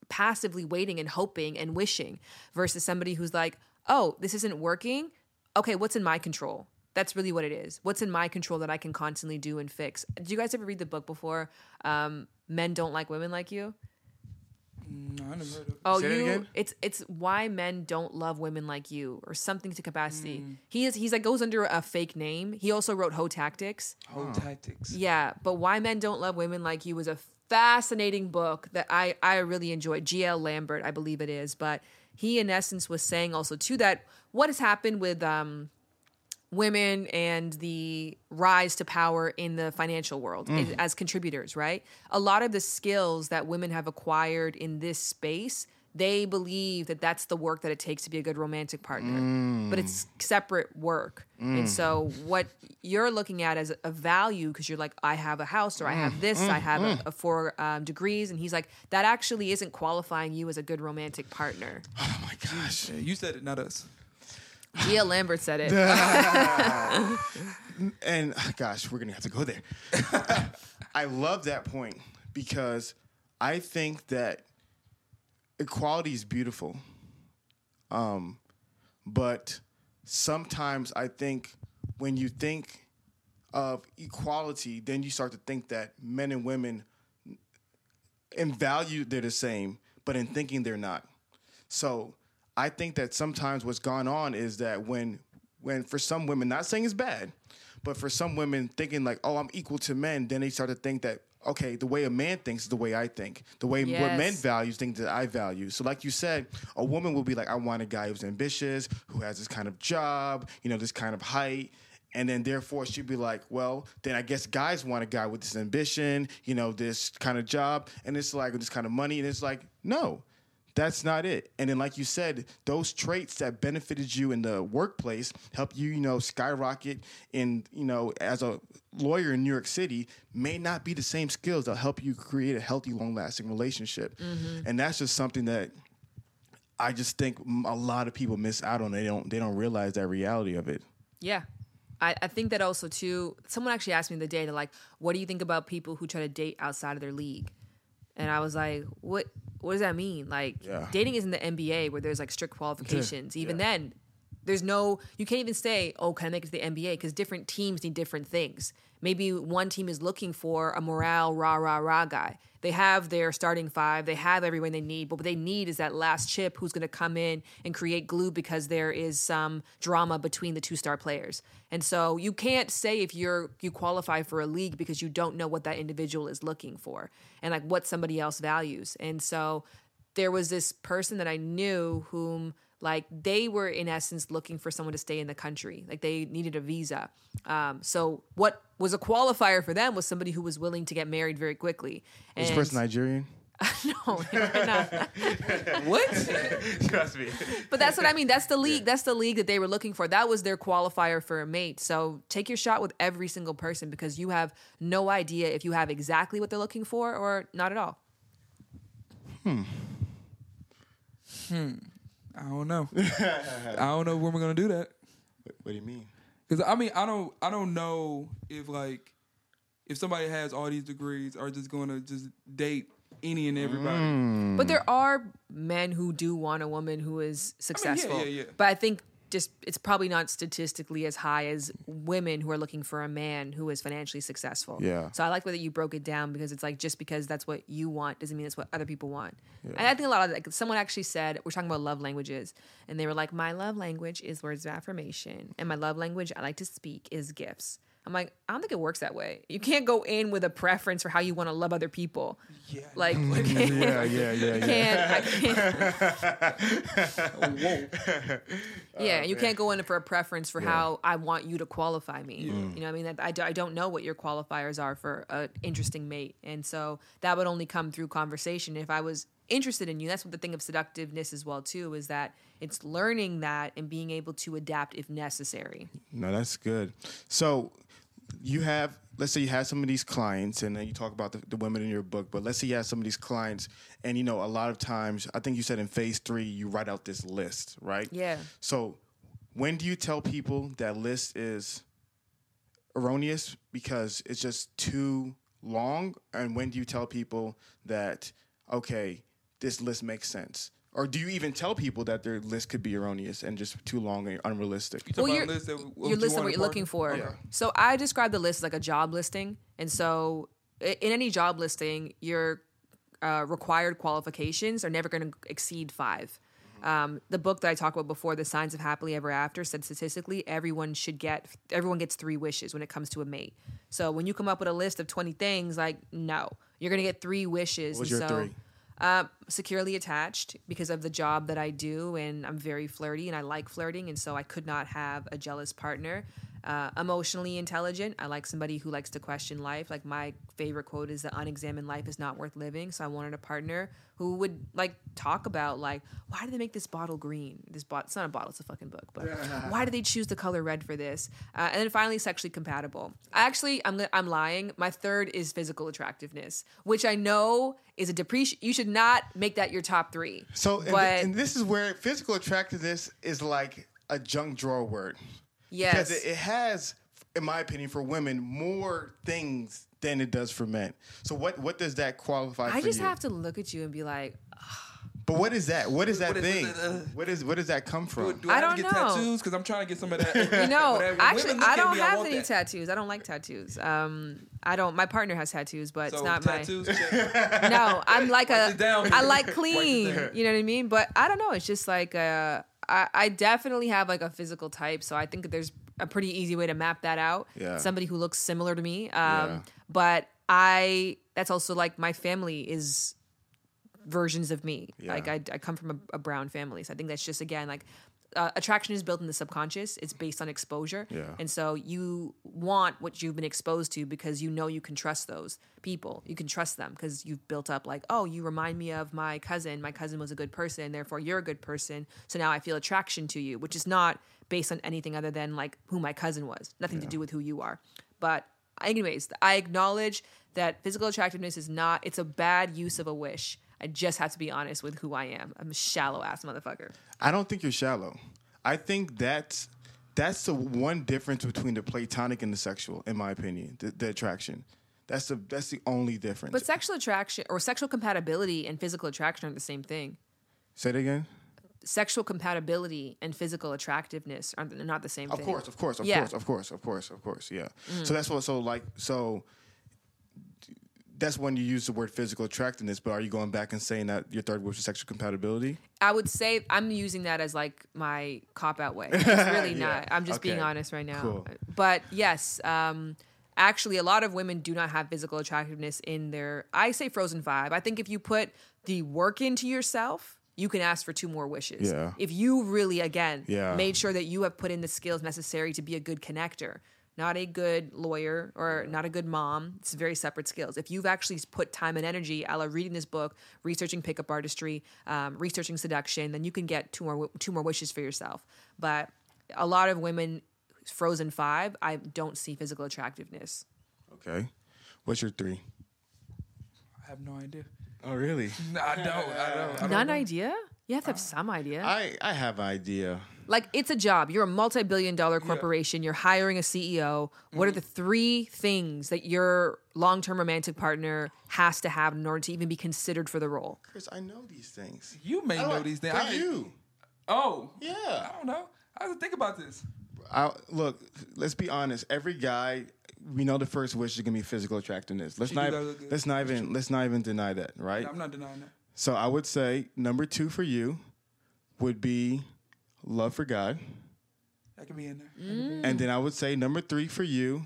passively waiting and hoping and wishing versus somebody who's like, oh, this isn't working. Okay, what's in my control? That's really what it is. What's in my control that I can constantly do and fix? Did you guys ever read the book before? Um, Men Don't Like Women Like You? No, I never heard of it. Oh, Say you. It it's it's why men don't love women like you, or something to capacity. Mm. He is he's like goes under a fake name. He also wrote Hoe Tactics. Hoe Tactics. Yeah, but why men don't love women like you was a fascinating book that I I really enjoyed. G.L. Lambert, I believe it is, but he in essence was saying also too that what has happened with um women and the rise to power in the financial world mm. as contributors, right? A lot of the skills that women have acquired in this space, they believe that that's the work that it takes to be a good romantic partner. Mm. But it's separate work. Mm. And so what you're looking at as a value because you're like I have a house or I have mm. this, I have a, mm. a four um, degrees and he's like that actually isn't qualifying you as a good romantic partner. Oh my gosh. you said it, not us. Gia Lambert said it. [LAUGHS] and gosh, we're gonna have to go there. [LAUGHS] I love that point because I think that equality is beautiful. Um, but sometimes I think when you think of equality, then you start to think that men and women in value they're the same, but in thinking they're not. So I think that sometimes what's gone on is that when when for some women, not saying it's bad, but for some women thinking like, oh, I'm equal to men, then they start to think that okay, the way a man thinks is the way I think. The way what men Yes. values think that I value. So like you said, a woman will be like, I want a guy who's ambitious, who has this kind of job, you know, this kind of height. And then therefore she'd be like, well, then I guess guys want a guy with this ambition, you know, this kind of job, and it's like this kind of money. And it's like, no, that's not it. And then, like you said, those traits that benefited you in the workplace help you, you know, skyrocket in, you know, as a lawyer in New York City may not be the same skills that help you create a healthy, long lasting relationship. Mm-hmm. And that's just something that I just think a lot of people miss out on. They don't, they don't realize that reality of it. Yeah. I, I think that also too someone actually asked me the day to like, what do you think about people who try to date outside of their league? And I was like, what what does that mean? Like Yeah. dating isn't the NBA where there's like strict [LAUGHS] qualifications. Even then, there's no you can't even say, oh, can I make it to the NBA? Because different teams need different things. Maybe one team is looking for a morale, rah, rah, rah guy. They have their starting five, they have everyone they need, but what they need is that last chip who's going to come in and create glue because there is some drama between the two star players. And so you can't say if you're you qualify for a league because you don't know what that individual is looking for and like what somebody else values. And so there was this person that I knew whom like they were in essence looking for someone to stay in the country like they needed a visa um, so what was a qualifier for them was somebody who was willing to get married very quickly Is this person Nigerian? [LAUGHS] no, [LAUGHS] not. [LAUGHS] What? Trust me. but that's what I mean. That's the league. That's the league that they were looking for. That was their qualifier for a mate. So take your shot with every single person because you have no idea if you have exactly what they're looking for or not at all. I don't know. [LAUGHS] I don't know when we're gonna do that. What do you mean? Because I mean, I don't, I don't know if like, if somebody has all these degrees, are just gonna just date any and everybody. But there are men who do want a woman who is successful. yeah, yeah. But I think just it's probably not statistically as high as women who are looking for a man who is financially successful. Yeah. So I like the way that you broke it down because it's like just because that's what you want doesn't mean it's what other people want. And I think a lot of like someone actually said we're talking about love languages and they were like my love language is words of affirmation and my love language I like to speak is gifts. I'm like, I don't think it works that way. You can't go in with a preference for how you want to love other people. Yeah. Like, [LAUGHS] you can't, Yeah, yeah, yeah, you yeah. can't, I can't. [LAUGHS] yeah, oh, you can't go in for a preference for how I want you to qualify me. You know, what I mean, I, I don't know what your qualifiers are for an interesting mate, and so that would only come through conversation. If I was interested in you, that's what the thing of seductiveness as well too is that it's learning that and being able to adapt if necessary. No, that's good. So you have, let's say you have some of these clients, and then you talk about the, the women in your book, but let's say you have some of these clients, and you know, a lot of times, I think you said in phase three, you write out this list, right? Yeah. So when do you tell people that list is erroneous because it's just too long? And when do you tell people that, okay, this list makes sense? Or do you even tell people that their list could be erroneous and just too long and unrealistic? You Well, about you're- list that- what your you of what you're looking for. Okay. So I describe the list as like a job listing, and so in any job listing, your uh, required qualifications are never going to exceed five. Um, the book that I talked about before, "The Science of Happily Ever After," said statistically everyone should get everyone gets three wishes when it comes to a mate. So when you come up with a list of twenty things, like no, you're going to get three wishes. What was and your so, three? Uh, securely attached because of the job that I do, and I'm very flirty and I like flirting, and so I could not have a jealous partner. Uh, emotionally intelligent. I like somebody who likes to question life. Like my favorite quote is, "The unexamined life is not worth living." So I wanted a partner who would like talk about like, why did they make this bottle green? This bot it's not a bottle, it's a fucking book. But [LAUGHS] why did they choose the color red for this? Uh, and then finally, sexually compatible. Actually, I'm I'm lying. My third is physical attractiveness, which I know is a depreciation. You should not make that your top three. So, and, but and this is where physical attractiveness is like a junk drawer word. Yes, Because it, it has, in my opinion, for women, more things than it does for men. So, what what does that qualify I for just you? have to look at you and be like, But what is that? What is that What is- thing? what is- uh, what is what does that come from? do I, I have don't get know. tattoos? Because I'm trying to get some of that. [LAUGHS] You know, actually, I don't me, have want any that. tattoos. I don't like tattoos. Um, I don't. My partner has tattoos, but So it's not tattoos. [LAUGHS] my. No, I'm like a. down. I like clean. You know what I mean? But I don't know. It's just like uh, I, I definitely have like a physical type, so I think there's a pretty easy way to map that out. Yeah. Somebody who looks similar to me. Um, Yeah. but I. That's also like my family is versions of me. Yeah. Like I, I come from a, a brown family, so I think that's just again like uh, attraction is built in the subconscious. It's based on exposure, Yeah. and so you want what you've been exposed to because you know you can trust those people. You can trust them because you've built up like, oh, you remind me of my cousin. My cousin was a good person, therefore you're a good person. So now I feel attraction to you, which is not based on anything other than like who my cousin was. Nothing to do with who you are. But anyways, I acknowledge that physical attractiveness is not. It's a bad use of a wish. I just have to be honest with who I am. I'm a shallow ass motherfucker. I don't think you're shallow. I think that's that's the one difference between the platonic and the sexual, in my opinion. The, the attraction. That's the that's the only difference. But sexual attraction or sexual compatibility and physical attraction are the same thing. Say it again. Sexual compatibility and physical attractiveness are not the same Of thing. course, of course, of Yeah. course, of course, of course, of course. Yeah. Mm. So that's what. So like so. That's when you use the word physical attractiveness, but are you going back and saying that your third wish is sexual compatibility? I would say I'm using that as like my cop out way. [LAUGHS] It's really Yeah. not. I'm just being honest right now. Cool. But yes, um, actually, a lot of women do not have physical attractiveness in their. I say frozen vibe. I think if you put the work into yourself, you can ask for two more wishes. Yeah. If you really, again, Yeah. made sure that you have put in the skills necessary to be a good connector. Not a good lawyer or not a good mom. It's very separate skills. If you've actually put time and energy, a la reading this book, researching pickup artistry, um, researching seduction, then you can get two more two more wishes for yourself. But a lot of women, Frozen Five, I don't see physical attractiveness. Okay. What's your three? I have no idea. Oh, really? No, [LAUGHS] I don't. I don't. I don't None know. idea. You have to have some idea. I I have idea. Like it's a job. You're a multi-billion dollar corporation. You're hiring a CEO. What are mm-hmm. the three things that your long-term romantic partner has to have in order to even be considered for the role? Chris, I know these things. You may I don't- know these things. For I- you. Oh. Yeah. I don't know. I have to think about this. I, look, let's be honest. Every guy, we know the first wish is gonna be physical attractiveness. Let's She not do that look good. let's not even let's not even deny that, right? I'm not denying that. So I would say number two for you would be love for God, That could be in there. Mm. and then I would say number three for you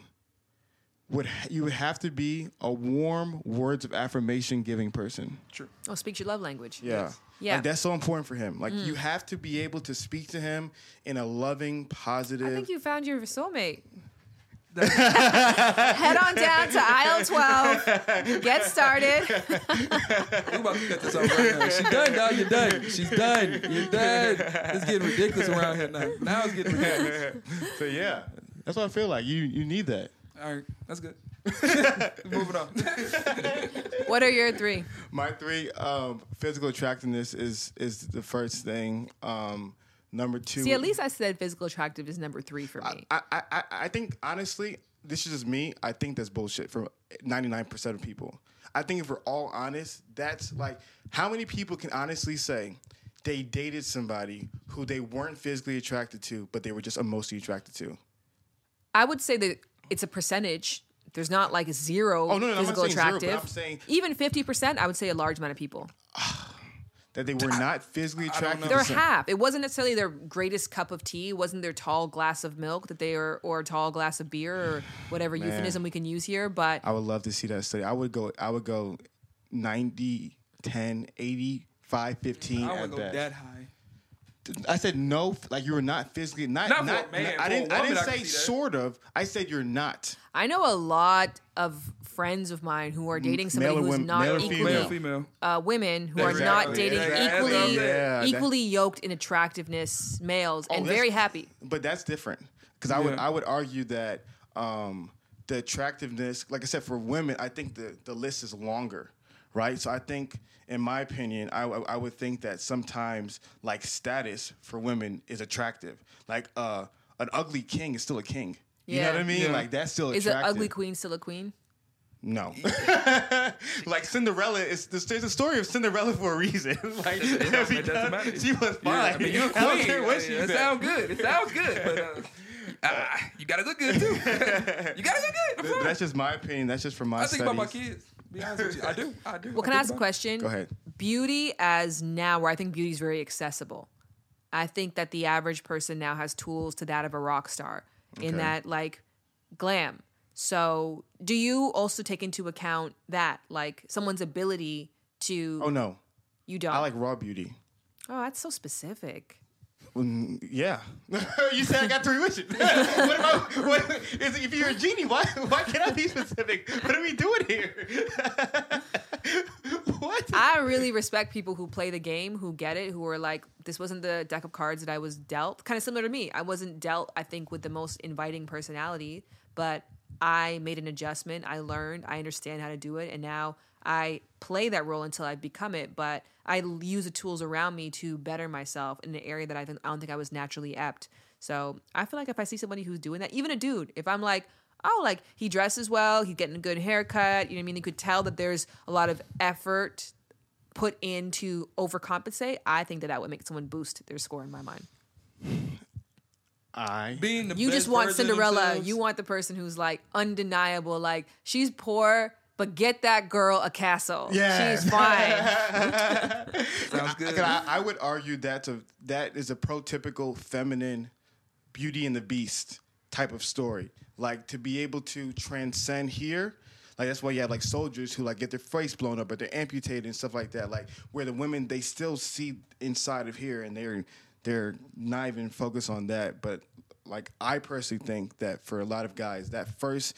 would ha- you would have to be a warm words of affirmation giving person. True. Oh, speak your love language. Yeah. Yeah. Mm. Like that's so important for him. Like you have to be able to speak to him in a loving, positive. I think you found your soulmate. [LAUGHS] Head on down to aisle 12. Get started. [LAUGHS] We about to cut this off right now. She's done, dog. You're done. She's done. You're done. It's getting ridiculous around here now. Now it's getting ridiculous. [LAUGHS] so yeah, that's what I feel like. You you need that. All right, that's good. Moving on. What are your three? My three, um, physical attractiveness is is the first thing. Um, number two. See, at least I said physical attractive is number three for me. I, I, I, I think honestly, this is just me. I think that's bullshit for ninety nine percent of people. I think if we're all honest, that's like how many people can honestly say they dated somebody who they weren't physically attracted to, but they were just emotionally attracted to. I would say that it's a percentage. There's not like zero Oh, no, no, I'm not physical zero, attractive. I'm saying- Even 50%, I would say a large amount of people. [SIGHS] [SIGHS] That they were not physically attracted. know. They're half. It wasn't necessarily their greatest cup of tea. It wasn't their tall glass of milk that they are, or tall glass of beer, or whatever [SIGHS] euphemism we can use here. But I would love to see that study. I would go. I would go 90, 10, 80, 5, 15 I wouldn't go best. that high. I said no, like you were not physically not. Not Not, for a man, I didn't. I didn't say see that. sort of. I said you're not. I know a lot of friends of mine who are dating somebody male who's wom- not male equally female? Female. uh, women who are not dating exactly. That's what I'm equally. Yeah, equally yoked in attractiveness males and Oh, that's- very happy. But that's different because I would I would argue that um, the attractiveness, like I said, for women, I think the the list is longer, right? So I think, in my opinion, I, I I would think that sometimes like status for women is attractive. Like uh, an ugly king is still a king. You know what I mean? Yeah. Like that's still attractive. Is an ugly queen still a queen? No. [LAUGHS] like Cinderella is there's a story of Cinderella for a reason. [LAUGHS] like It doesn't- it doesn't matter. she was fine. Yeah, I mean, you're a [LAUGHS] I don't care what I she mean, it sounds good. It sounds good, but uh, ah, you gotta look good too. you gotta look good. That's just my opinion. That's just from my I think about my kids. Be honest with you, I do. I do. Well, can I ask a question? Go ahead. Beauty as now, where I think beauty is very accessible. I think that the average person now has tools to that of a rock star in that, like, glam. So, do you also take into account that, like, someone's ability to? Oh no. you don't. I like raw beauty. Oh, that's so specific. Mm, Yeah. [LAUGHS] you said I got three wishes. [LAUGHS] what about what, is, if you're a genie, why why can't I be specific? What are we doing here? [LAUGHS] what? I really respect people who play the game, who get it, who are like, this wasn't the deck of cards that I was dealt. Kind of similar to me. I wasn't dealt, I think, with the most inviting personality, but I made an adjustment. I learned, I understand how to do it, and now I play that role until I become it. But I use the tools around me to better myself in an area that I, think, I don't think I was naturally apt. So I feel like if I see somebody who's doing that, even a dude, if I'm like, oh, like he dresses well, he's getting a good haircut, you know what I mean? You could tell that there's a lot of effort put in to overcompensate. I think that that would make someone boost their score in my mind. I Being the You best just want Cinderella. You want the person who's like undeniable, like she's poor, but get that girl a castle. Yeah. She's fine. [LAUGHS] sounds good. I, I would argue that's a that is a prototypical feminine Beauty and the Beast type of story. Like to be able to transcend here. Like that's why you have like soldiers who like get their face blown up, but they're amputated and stuff like that. Like where the women they still see inside of here, and they're they're not even focused on that. But like I personally think that for a lot of guys, that first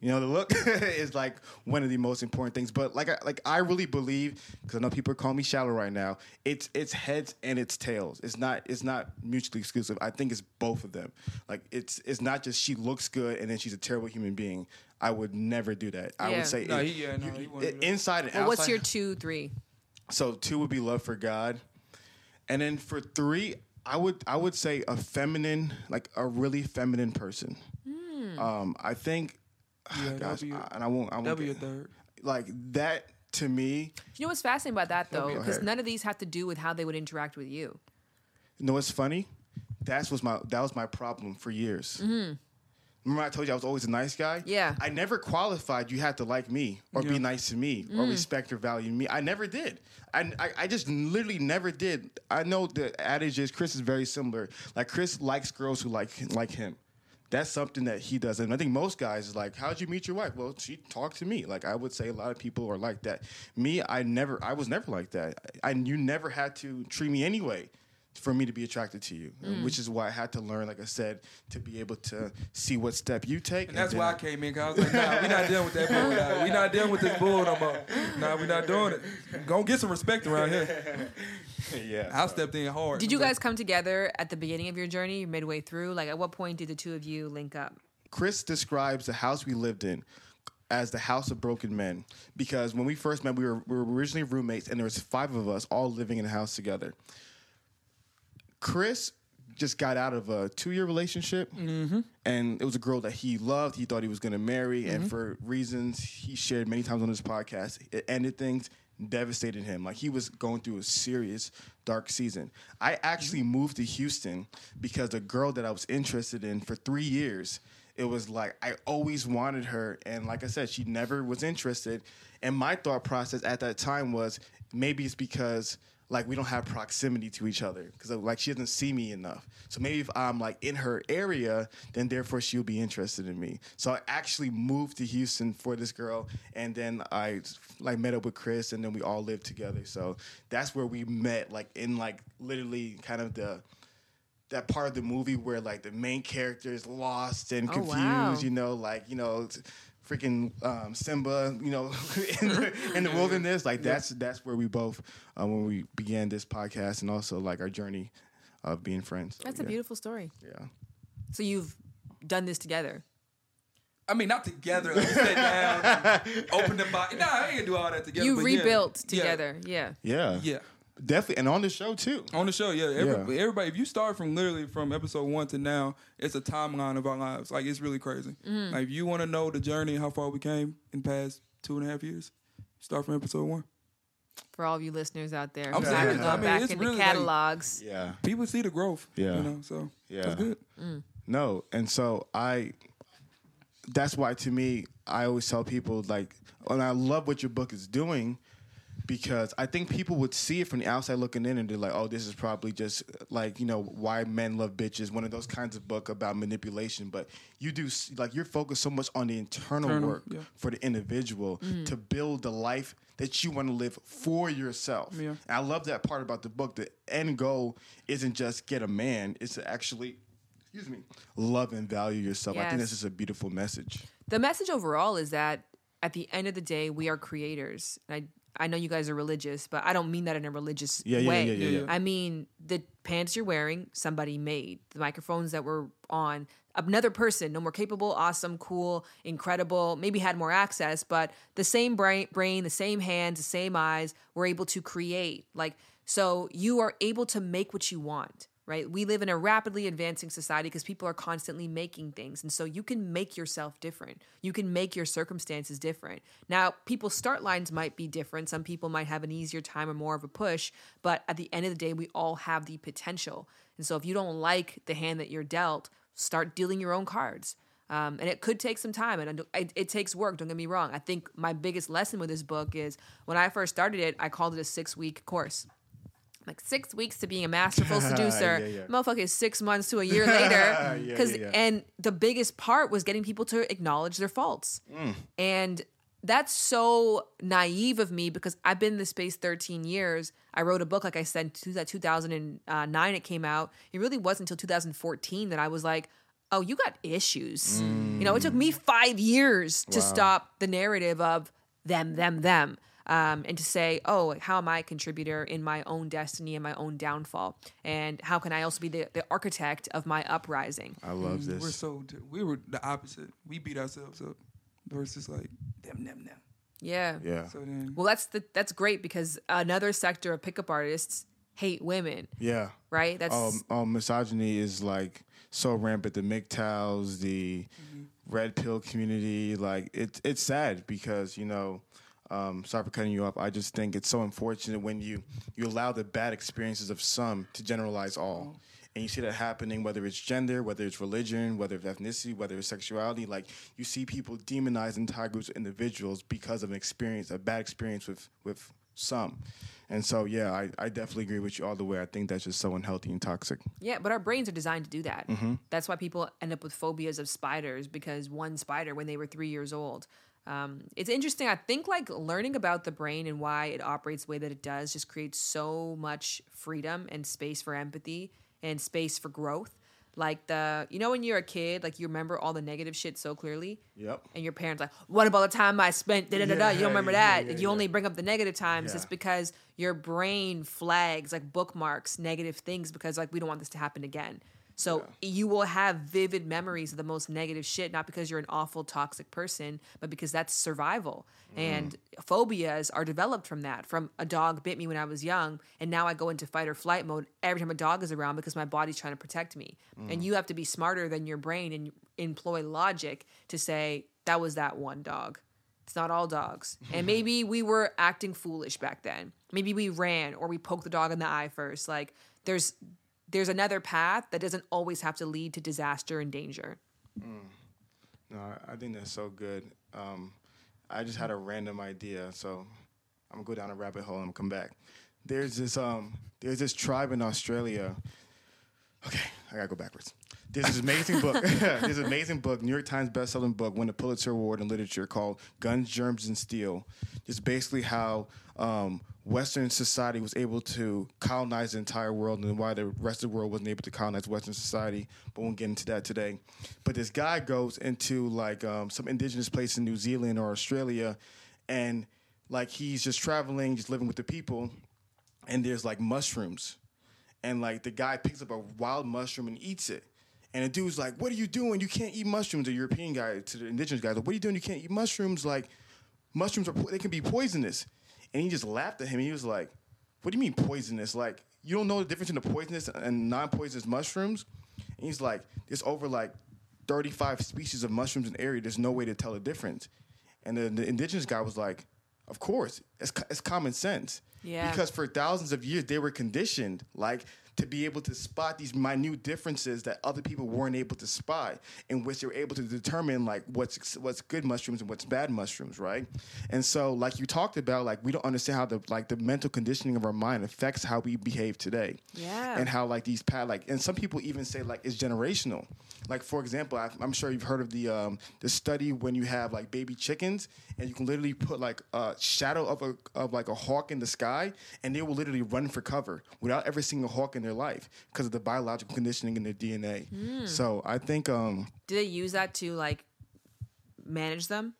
you know, the look [LAUGHS] is like one of the most important things. But like, I, like I really believe because I know people are calling me shallow right now. It's it's heads and it's tails. It's not it's not mutually exclusive. I think it's both of them. Like it's it's not just she looks good and then she's a terrible human being. I would never do that. I Yeah. would say No, it- he- yeah, no, you- he wouldn't it- do that. inside and well, outside. what's your two, three? So two would be love for God, and then for three, I would I would say a feminine, like a really feminine person. Hmm. Um, I think, Yeah, gosh, that'd I- and I won't I won't that'd be a get- third. like that to me. You know what's fascinating about that though? Because none of these have to do with how they would interact with you. You know what's funny? That's was my that was my problem for years. Remember I told you I was always a nice guy? Mm-hmm. Yeah. I never qualified you had to like me or be nice to me or Mm. respect or value me. I never did. I, I, I just literally never did. I know the adage is Chris is very similar. Like Chris likes girls who like like him. That's something that he does. And I think most guys is like, how'd you meet your wife? Well, she talked to me. Like I would say a lot of people are like that. Me, I never I was never like that. I you never had to treat me anyway for me to be attracted to you, Mm. which is why I had to learn, like I said, to be able to see what step you take. And that's then- why I came in, cause I was like, nah, we not dealing with that bull. Nah. We not dealing with this bull no more. Nah, we not doing it. Go get some respect around here. [LAUGHS] yeah. I stepped in hard. Did you guys come together at the beginning of your journey, midway through? Like, at what point did the two of you link up? Chris describes the house we lived in as the house of broken men because when we first met, we were, we were originally roommates, and there was five of us all living in a house together. Chris just got out of a two-year relationship, mm-hmm. and it was a girl that he loved. He thought he was going to marry, and mm-hmm. for reasons he shared many times on his podcast, it ended things, devastated him. Like he was going through a serious dark season. I actually mm-hmm. moved to Houston because the girl that I was interested in for three years it was like I always wanted her, and like I said, she never was interested. And my thought process at that time was maybe it's because like we don't have proximity to each other because uh, like she doesn't see me enough. So maybe if I'm like in her area, then therefore she'll be interested in me. So I actually moved to Houston for this girl, and then I like met up with Chris, and then we all lived together. So that's where we met, like in like literally kind of the that part of the movie where like the main character is lost and Oh, confused, wow. you know, like you know, freaking um, Simba, you know, [LAUGHS] in, the, in the wilderness. Like that's that's where we both uh, when we began this podcast and also like our journey of being friends. So, That's yeah. a beautiful story. Yeah. So you've done this together. I mean, not together. Like, sit down, [LAUGHS] and open the box. Nah, I ain't gonna do all that together. You but yeah. rebuilt Yeah. together. Yeah. Yeah. Yeah. Definitely, and on the show too. On the show, yeah. Every, Yeah. Everybody, if you start from literally from episode one to now, it's a timeline of our lives. Like it's really crazy. Mm. Like if you want to know the journey, and how far we came in the past two and a half years, start from episode one. For all of you listeners out there, I'm who have to serious. I mean, back it's into really like- catalogs. Yeah. People see the growth. Yeah. you know, so Yeah. that's good. No, and so I. That's why to me, I always tell people like, and I love what your book is doing, because I think people would see it from the outside looking in, and they're like, "Oh, this is probably just like you know why men love bitches," one of those kinds of book about manipulation. But you do like you're focused so much on the internal, Internal, work yeah. for the individual mm-hmm. to build the life that you want to live for yourself. Yeah. And I love that part about the book. The end goal isn't just get a man; it's to actually, excuse me, love and value yourself. I think this is a beautiful message. The message overall is that at the end of the day, we are creators. And I I know you guys are religious, but I don't mean that in a religious Yeah, yeah, way. yeah, yeah, yeah. I mean the pants you're wearing, somebody made. The microphones that were on, another person, no more capable, awesome, cool, incredible, maybe had more access, but the same brain, brain, the same hands, the same eyes, were able to create. Like so you are able to make what you want right? We live in a rapidly advancing society because people are constantly making things. And so you can make yourself different. You can make your circumstances different. Now, people's start lines might be different. Some people might have an easier time or more of a push, but at the end of the day, we all have the potential. And so if you don't like the hand that you're dealt, start dealing your own cards. Um, and it could take some time and it, it takes work. Don't get me wrong. I think my biggest lesson with this book is when I first started it, I called it a six week course like six weeks to being a masterful [LAUGHS] seducer. Yeah, yeah. Motherfucker is six months to a year later. [LAUGHS] Because yeah, and the biggest part was getting people to acknowledge their faults. Mm. And that's so naive of me because I've been in this space 13 years. I wrote a book, like I said, two- that 2009 it came out. It really wasn't until 2014 that I was like, oh, you got issues. You know, it took me five years to stop the narrative of them, them, them. Um, and to say, oh, how am I a contributor in my own destiny and my own downfall? And how can I also be the, the architect of my uprising? I love this. We're so we were the opposite. We beat ourselves up versus like them, them, them. Yeah. Yeah. So then, Well, that's the, that's great because another sector of pickup artists hate women, Yeah. right? That's Um, um, misogyny is like so rampant. The MGTOWs, the red pill community, like it's it's sad because you know. Um, sorry for cutting you off. I just think it's so unfortunate when you you allow the bad experiences of some to generalize all, and you see that happening whether it's gender, whether it's religion, whether it's ethnicity, whether it's sexuality. Like you see people demonize entire groups of individuals because of an experience, a bad experience with with some. And so, yeah, I, I definitely agree with you all the way. I think that's just so unhealthy and toxic. Yeah, but our brains are designed to do that. Mm-hmm. That's why people end up with phobias of spiders because one spider when they were three years old. Um, it's interesting. I think like learning about the brain and why it operates the way that it does just creates so much freedom and space for empathy and space for growth. Like the, you know, when you're a kid, like you remember all the negative shit so clearly. Yep. And your parents like, what about the time I spent da da da da? You don't remember Yeah, that. yeah, you yeah. only bring up the negative times. It's because your brain flags like bookmarks negative things because like we don't want this to happen again. So you will have vivid memories of the most negative shit, not because you're an awful toxic person, but because that's survival. Mm. And phobias are developed from that. From a dog bit me when I was young, and now I go into fight or flight mode every time a dog is around because my body's trying to protect me. And mm. you have to be smarter than your brain and employ logic to say that was that one dog. It's not all dogs. And [LAUGHS] maybe we were acting foolish back then. Maybe we ran or we poked the dog in the eye first. Like there's there's another path that doesn't always have to lead to disaster and danger. No, I- I think that's so good. Um, I just had a random idea, so I'm gonna go down a rabbit hole and come back. There's this um, there's this tribe in Australia. Okay, I gotta go backwards. This is amazing book. [LAUGHS] this amazing book, New York Times best-selling book, won the Pulitzer Award in literature called "Guns, Germs, and Steel." It's basically how um, Western society was able to colonize the entire world, and why the rest of the world wasn't able to colonize Western society. But we'll get into that today. But this guy goes into like um, some indigenous place in New Zealand or Australia, and like he's just traveling, just living with the people, and there's like mushrooms and like the guy picks up a wild mushroom and eats it. And the dude's like, "What are you doing? You can't eat mushrooms." The European guy to the indigenous guy, like, "What are you doing? You can't eat mushrooms. Like, mushrooms are po- they can be poisonous." And he just laughed at him. He was like, what do you mean poisonous? Like, you don't know the difference between the poisonous and non-poisonous mushrooms? And he's like, there's over like 35 species of mushrooms in the area. There's no way to tell the difference. And then the indigenous guy was like, of course, it's, it's common sense. Yeah. Because for thousands of years, they were conditioned, like, to be able to spot these minute differences that other people weren't able to spot, in which they were able to determine like what's what's good mushrooms and what's bad mushrooms, right? And so, like you talked about, like we don't understand how the like the mental conditioning of our mind affects how we behave today. Yeah. And how like these pat like, and some people even say like it's generational. Like for example, I, I'm sure you've heard of the um, the study when you have like baby chickens and you can literally put like a shadow of a of like a hawk in the sky and they will literally run for cover without ever seeing a hawk in their life because of the biological conditioning in their DNA. So I think um Do they use that to like manage them?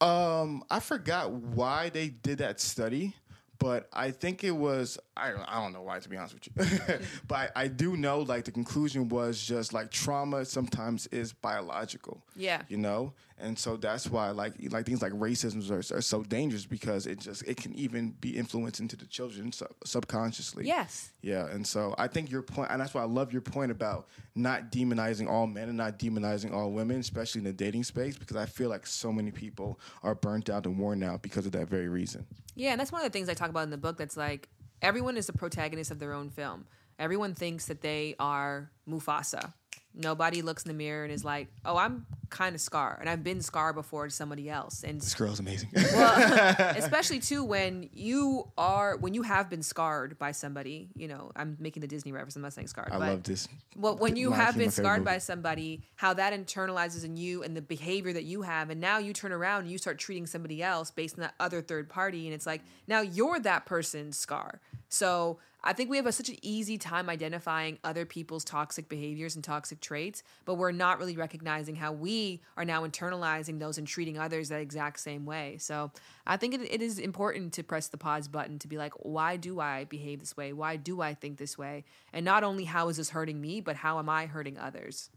um I forgot why they did that study. But I think it was I don't, I don't know why to be honest with you, [LAUGHS] but I, I do know like the conclusion was just like trauma sometimes is biological. Yeah. you know and so that's why like like things like racism are, are so dangerous because it just it can even be influenced into the children sub- subconsciously Yes. yeah and so i think your point and that's why i love your point about not demonizing all men and not demonizing all women especially in the dating space because i feel like so many people are burnt out and worn out because of that very reason Yeah, and that's one of the things I talk about in the book. That's like everyone is the protagonist of their own film. Everyone thinks that they are Mufasa. Nobody looks in the mirror and is like, "Oh, I'm kind of Scar, and I've been Scar before to somebody else." And this girl's amazing well, [LAUGHS] especially too when you are when you have been scarred by somebody. You know, I'm making the Disney reference. I'm not saying scarred. i but love this well, when you have been scarred movie. by somebody, how that internalizes in you and the behavior that you have, and now you turn around and you start treating somebody else based on that other third party, and it's like now you're that person's scar. So I think we have a, such an easy time identifying other people's toxic behaviors and toxic traits, but we're not really recognizing how we are now internalizing those and treating others that exact same way. So I think it, it is important to press the pause button to be like, why do I behave this way? Why do I think this way? And not only how is this hurting me, but how am I hurting others?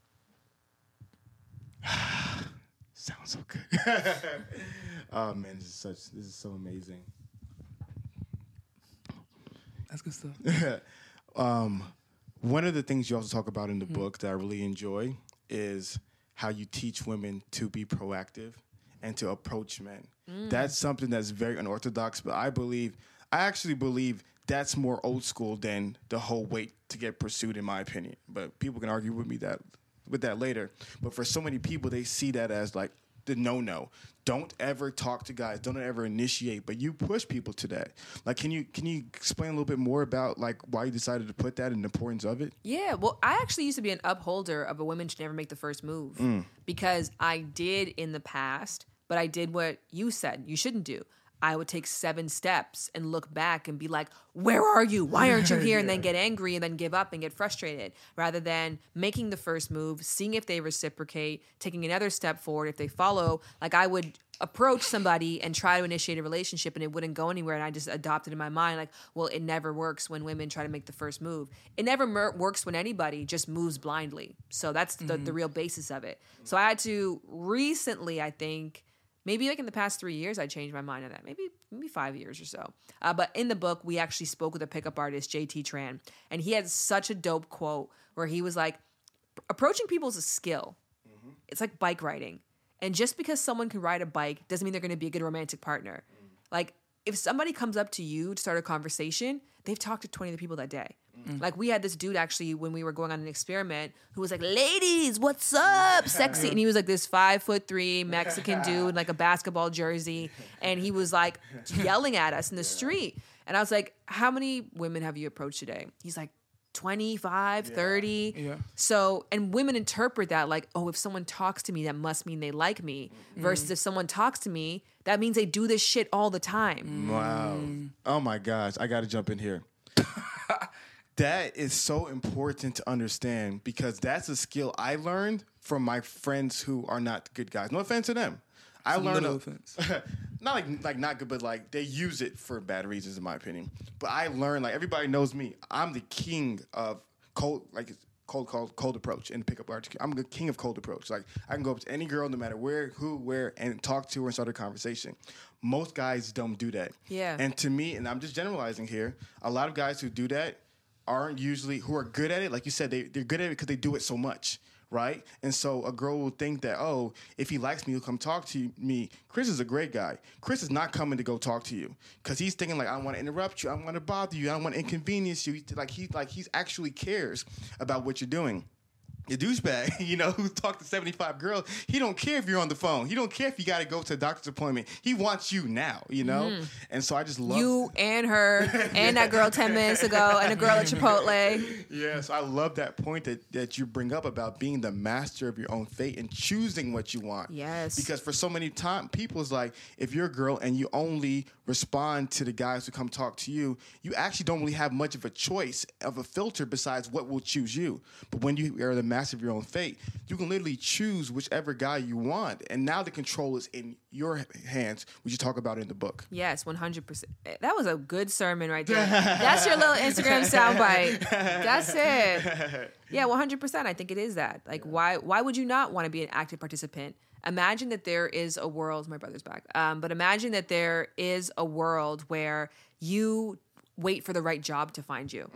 [SIGHS] sounds so good [LAUGHS] oh man this is such this is so amazing That's good stuff. [LAUGHS] um, one of the things you also talk about in the book that I really enjoy is how you teach women to be proactive and to approach men. That's something that's very unorthodox, but I believe, I actually believe that's more old school than the whole wait to get pursued, in my opinion. But people can argue with me that with that later. But for so many people, they see that as like the no no. Don't ever talk to guys. Don't ever initiate. But you push people to that. Like, can you can you explain a little bit more about like why you decided to put that and the importance of it? Yeah, well, I actually used to be an upholder of a woman should never make the first move mm. because I did in the past, but I did what you said you shouldn't do. I would take seven steps and look back and be like, Where are you? Why aren't you here? And then [LAUGHS] get angry and then give up and get frustrated rather than making the first move, seeing if they reciprocate, taking another step forward. If they follow, like I would approach somebody and try to initiate a relationship and it wouldn't go anywhere. And I just adopted in my mind, like, well, it never works when women try to make the first move. It never mer- works when anybody just moves blindly. So that's the, the mm-hmm. real basis of it. So I had to recently, I think, maybe like in the past three years, I changed my mind on that. Maybe maybe five years or so. Uh, but in the book, we actually spoke with a pickup artist, JT Tran, and he had such a dope quote where he was like, approaching people is a skill. It's like bike riding. And just because someone can ride a bike doesn't mean they're going to be a good romantic partner. Like, if somebody comes up to you to start a conversation, they've talked to 20 other people that day. Mm. Like, we had this dude actually when we were going on an experiment who was like, Ladies, what's up? Sexy. And he was like this five foot three Mexican [LAUGHS] dude, like a basketball jersey. And he was like [LAUGHS] yelling at us in the street. And I was like, How many women have you approached today? He's like, 25, 30. Yeah. So, and women interpret that like, oh, if someone talks to me, that must mean they like me. Mm-hmm. Versus if someone talks to me, that means they do this shit all the time. Wow. Mm. Oh my gosh, I got to jump in here. That is so important to understand because that's a skill I learned from my friends who are not good guys. No offense to them. I Some learned a- offense. [LAUGHS] not like like not good, but like they use it for bad reasons, in my opinion. But I learned like everybody knows me. I'm the king of cold like cold, cold, cold approach and pick up article. I'm the king of cold approach. Like I can go up to any girl, no matter where, who, where, and talk to her and start a conversation. Most guys don't do that. Yeah. And to me, and I'm just generalizing here, a lot of guys who do that aren't usually who are good at it. Like you said, they they're good at it because they do it so much. Right, and so a girl will think that oh, if he likes me, he'll come talk to me. Chris is a great guy. Chris is not coming to go talk to you because he's thinking like I want to interrupt you, I want to bother you, I want to inconvenience you. Like he like he's actually cares about what you're doing douchebag, [LAUGHS] you know, who talked to 75 girls, he don't care if you're on the phone. He don't care if you got to go to a doctor's appointment. He wants you now, you know? Mm-hmm. And so I just love You and her [LAUGHS] and that girl 10 minutes ago and a girl at [LAUGHS] Chipotle. Yes, I love that point that, that you bring up about being the master of your own fate and choosing what you want. Yes. Because for so many time people it's like if you're a girl and you only respond to the guys who come talk to you, you actually don't really have much of a choice of a filter besides what will choose you. But when you are the master of your own fate, you can literally choose whichever guy you want. And now the control is in your hands, which you talk about in the book. Yes, 100%. That was a good sermon right there. That's your little [LAUGHS] Instagram soundbite. That's it. [LAUGHS] Yeah, 100%. I think it is that. Like why why would you not want to be an active participant? Imagine that there is a world, my brother's back. Um, but imagine that there is a world where you wait for the right job to find you.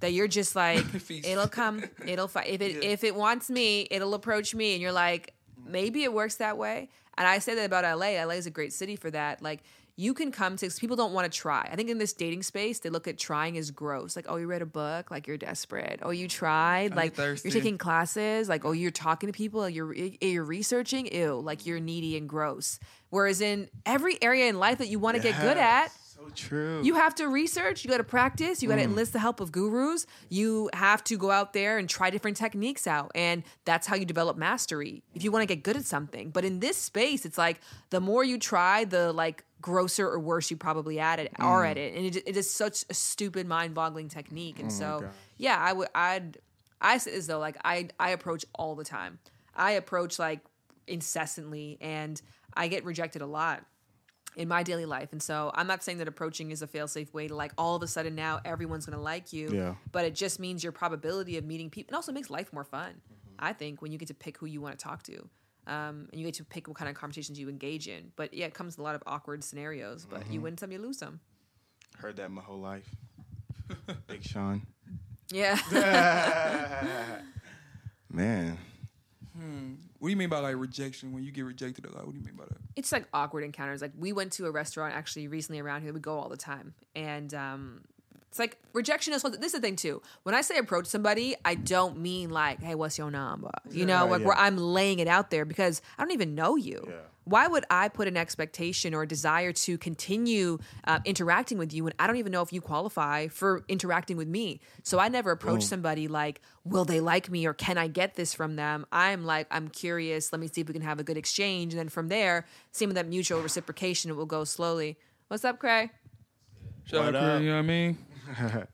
That you're just [LAUGHS] like it'll come, it'll if it if it wants me, it'll approach me, and you're like maybe it works that way. And I say that about LA. LA is a great city for that. Like you can come to people don't want to try. I think in this dating space, they look at trying as gross. Like, oh, you read a book, like you're desperate. Oh, you tried, like you're taking classes. Like, oh, you're talking to people, you're eh, you're researching. Ew, like you're needy and gross. Whereas in every area in life that you want to get good at, So true. you have to research, you got to practice, you got to mm. enlist the help of gurus. You have to go out there and try different techniques out. And that's how you develop mastery if you want to get good at something. But in this space, it's like the more you try, the like grosser or worse you probably at it are mm. at it. And it, it is such a stupid, mind boggling technique. And oh so, gosh. yeah, I would, I'd, I say as though like I, I approach all the time. I approach like incessantly and I get rejected a lot in my daily life. And so I'm not saying that approaching is a fail safe way to like all of a sudden now everyone's going to like you. Yeah. But it just means your probability of meeting people. It also makes life more fun, I think, when you get to pick who you want to talk to. Um, and you get to pick what kind of conversations you engage in. But yeah, it comes with a lot of awkward scenarios, but you win some, you lose some. Heard that my whole life. Big Sean. Yeah. [LAUGHS] [LAUGHS] Man. What do you mean by like rejection? When you get rejected a lot, what do you mean by that? it's like awkward encounters. Like we went to a restaurant actually recently around here. We go all the time, and um, it's like rejection is. What this is the thing too. When I say approach somebody, I don't mean like, "Hey, what's your number?" You know, Right, like yeah. where I'm laying it out there because I don't even know you. Yeah. Why would I put an expectation or a desire to continue uh, interacting with you when I don't even know if you qualify for interacting with me? So I never approach somebody like, will they like me or can I get this from them? I'm like, I'm curious. Let me see if we can have a good exchange. And then from there, seeing that mutual reciprocation, it will go slowly. What's up, Craig? Shout What out, up? you know what I mean?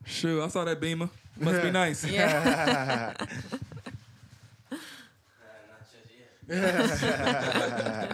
Shoot, I saw that beamer. Must be nice. [LAUGHS] Yeah. [LAUGHS]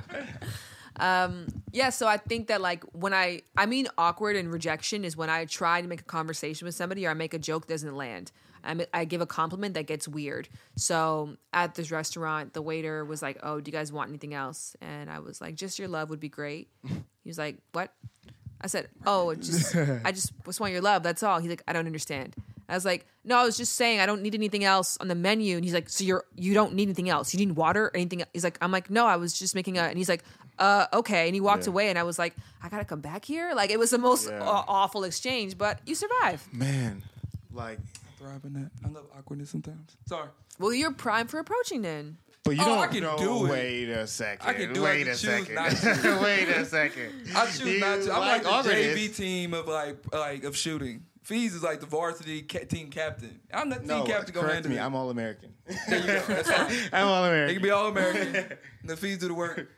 Um, yeah, so I think that like when I I mean awkward and rejection is when I try to make a conversation with somebody or I make a joke that doesn't land. I ma- I give a compliment that gets weird. So at this restaurant, the waiter was like, "Oh, do you guys want anything else?" And I was like, "Just your love would be great." He was like, "What?" I said, "Oh, just I just [LAUGHS] just want your love. That's all." He's like, "I don't understand." I was like, "No, I was just saying I don't need anything else on the menu." And he's like, "So you're you don't need anything else? You need water or anything?" He's like, "I'm like, no, I was just making a." And he's like, "Uh, okay." And he walked Yeah. away, and I was like, "I gotta come back here." Like it was the most Yeah. aw- awful exchange, but you survive. Man. Like Thrive in that. I love awkwardness sometimes. Sorry. Well, you're prime for approaching then. But you Oh, don't I can know- do it. Wait a second. I can do it. I Wait can a second. not to. [LAUGHS] wait a second. I choose You not to. I'm like, the awkwardness. JV team of like like of shooting. Fees is like the varsity ca- team captain. I'm the team No, captain. Go correct handle me. it. I'm all American. There you go. That's fine. [LAUGHS] I'm all They American. can be all American. [LAUGHS] the fees do the work.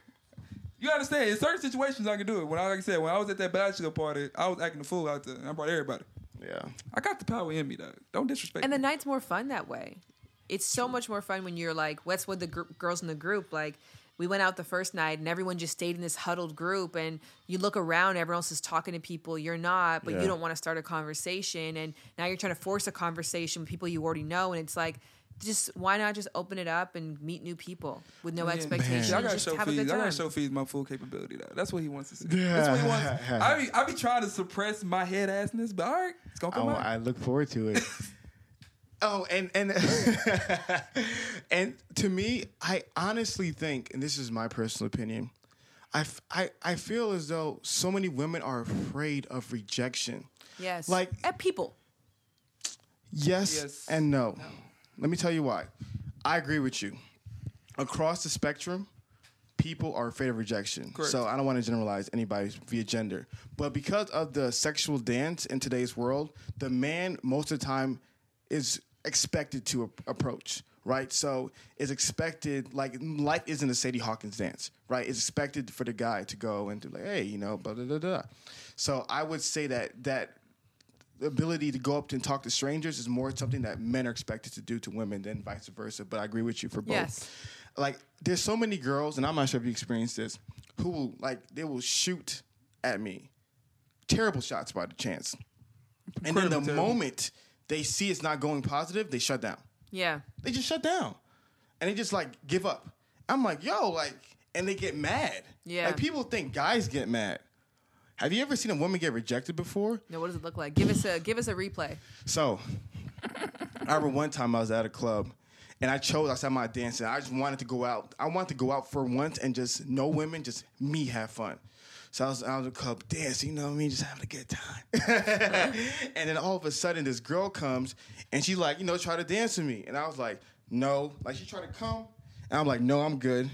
You understand? In certain situations, I can do it. When I, like I said, when I was at that bachelor party, I was acting the fool out there. I brought everybody. yeah. I got the power in me, though. Don't disrespect. And the me. night's more fun that way. It's so much more fun when you're like, what's with the gr- girls in the group? Like, we went out the first night and everyone just stayed in this huddled group and you look around everyone else is talking to people you're not but Yeah. you don't want to start a conversation and now you're trying to force a conversation with people you already know and it's like just why not just open it up and meet new people with no expectations I gotta just show have a Fees. I gotta show Fees my full capability though. That's what he wants to see. That's what he wants. [LAUGHS] I be I be trying to suppress my head assness, but all right, it's gonna come Oh, out. I look forward to it. [LAUGHS] oh, and and [LAUGHS] and to me, I honestly think, and this is my personal opinion, I, f- I, I feel as though so many women are afraid of rejection. yes Like- at people Yes, Yes. and no. Let me tell you why. I agree with you. Across the spectrum, people are afraid of rejection. Correct. So I don't want to generalize anybody via gender. But because of the sexual dance in today's world, the man most of the time is expected to a- approach, right? So it's expected like life isn't a Sadie Hawkins dance, right? It's expected for the guy to go and do like, hey, you know, blah blah blah. blah. So I would say that that the ability to go up and talk to strangers is more something that men are expected to do to women than vice versa. But I agree with you for both. Yes. Like there's so many girls, and I'm not sure if you experienced this, who will like they will shoot at me, terrible shots by the chance, and then the terrible. moment they see it's not going positive, they shut down. yeah They just shut down, and they just like give up. I'm like, yo, like, and they get mad. Yeah. Like people think guys get mad. Have you ever seen a woman get rejected before? no what does it look like give us a give us a replay So, I remember one time I was at a club, and I chose. I said, "I'm dancing. I just wanted to go out. I wanted to go out for once and just no women, just me have fun." So I was out of the club dancing, you know what I mean, just having a good time. [LAUGHS] [LAUGHS] and then all of a sudden, this girl comes and she like, you know, try to dance with me, and I was like, "No." Like she tried to come, and I'm like, "No, I'm good." And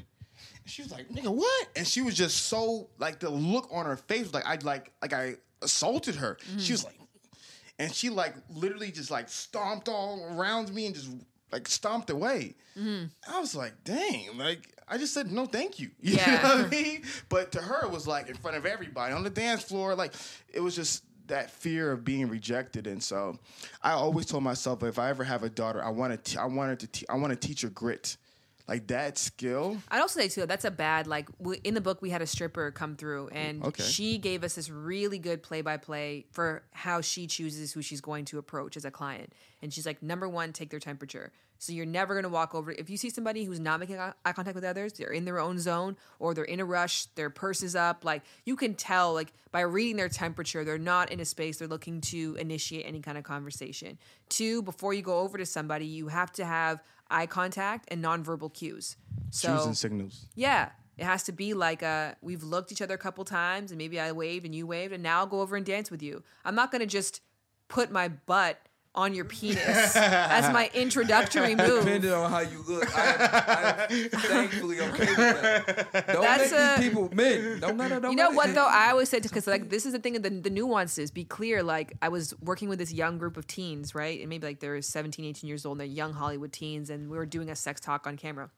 she was like, "Nigga, what?" And she was just so like the look on her face was like I like like I assaulted her. Mm-hmm. She was like, and she like literally just like stomped all around me and just like stomped away. Mm-hmm. I was like, dang, like I just said no, thank you. [LAUGHS] You Yeah. know what I mean? But to her, it was like in front of everybody on the dance floor. Like it was just that fear of being rejected, and so I always told myself if I ever have a daughter, I want to, I want her to, te- I want to teach her grit, like that skill. I'd also say too that's a bad like w- in the book we had a stripper come through and Okay. she gave us this really good play by play for how she chooses who she's going to approach as a client and she's like number one take their temperature so you're never going to walk over if you see somebody who's not making eye eye contact with others they're in their own zone or they're in a rush their purse is up like you can tell like by reading their temperature they're not in a space they're looking to initiate any kind of conversation two before you go over to somebody you have to have eye contact and nonverbal cues so Cues and signals. yeah. It has to be like uh we've looked each other a couple times and maybe I waved and you waved and now I'll go over and dance with you. I'm not gonna just put my butt on your [LAUGHS] penis as my introductory move. Depending on how you look, I am, I am thankfully okay with that. Don't That's make a- these people men. Don't, no, no, don't You know make- what though? I always said because like this is the thing of the, the nuances. Be clear. Like I was working with this young group of teens, right? And maybe like they're 17, 18 years old and they're young Hollywood teens, and we were doing a sex talk on camera.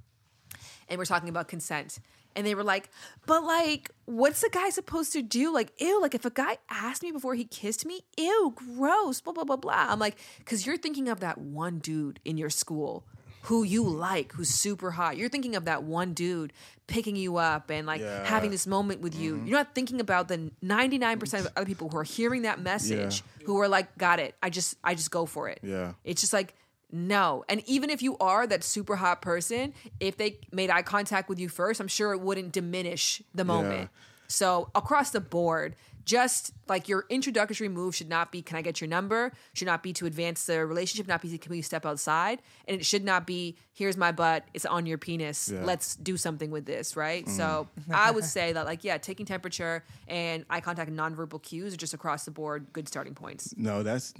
And we're talking about consent. And they were like, but like, what's the guy supposed to do? Like, ew, like if a guy asked me before he kissed me, ew, gross, blah, blah, blah, blah. I'm like, because you're thinking of that one dude in your school who you like, who's super hot. You're thinking of that one dude picking you up and like Yeah. having this moment with you. Mm-hmm. You're not thinking about the 99% of other people who are hearing that message who are like, got it. I just, I just go for it. Yeah. It's just like, no. And even if you are that super hot person, if they made eye contact with you first, I'm sure it wouldn't diminish the moment. So across the board, just like your introductory move should not be, can I get your number? Should not be to advance the relationship, not be, to can we step outside? And it should not be, here's my butt, it's on your penis. Yeah. Let's do something with this, right? So mm. I would say that, like, yeah, taking temperature and eye contact and nonverbal cues are just across the board good starting points. No, that's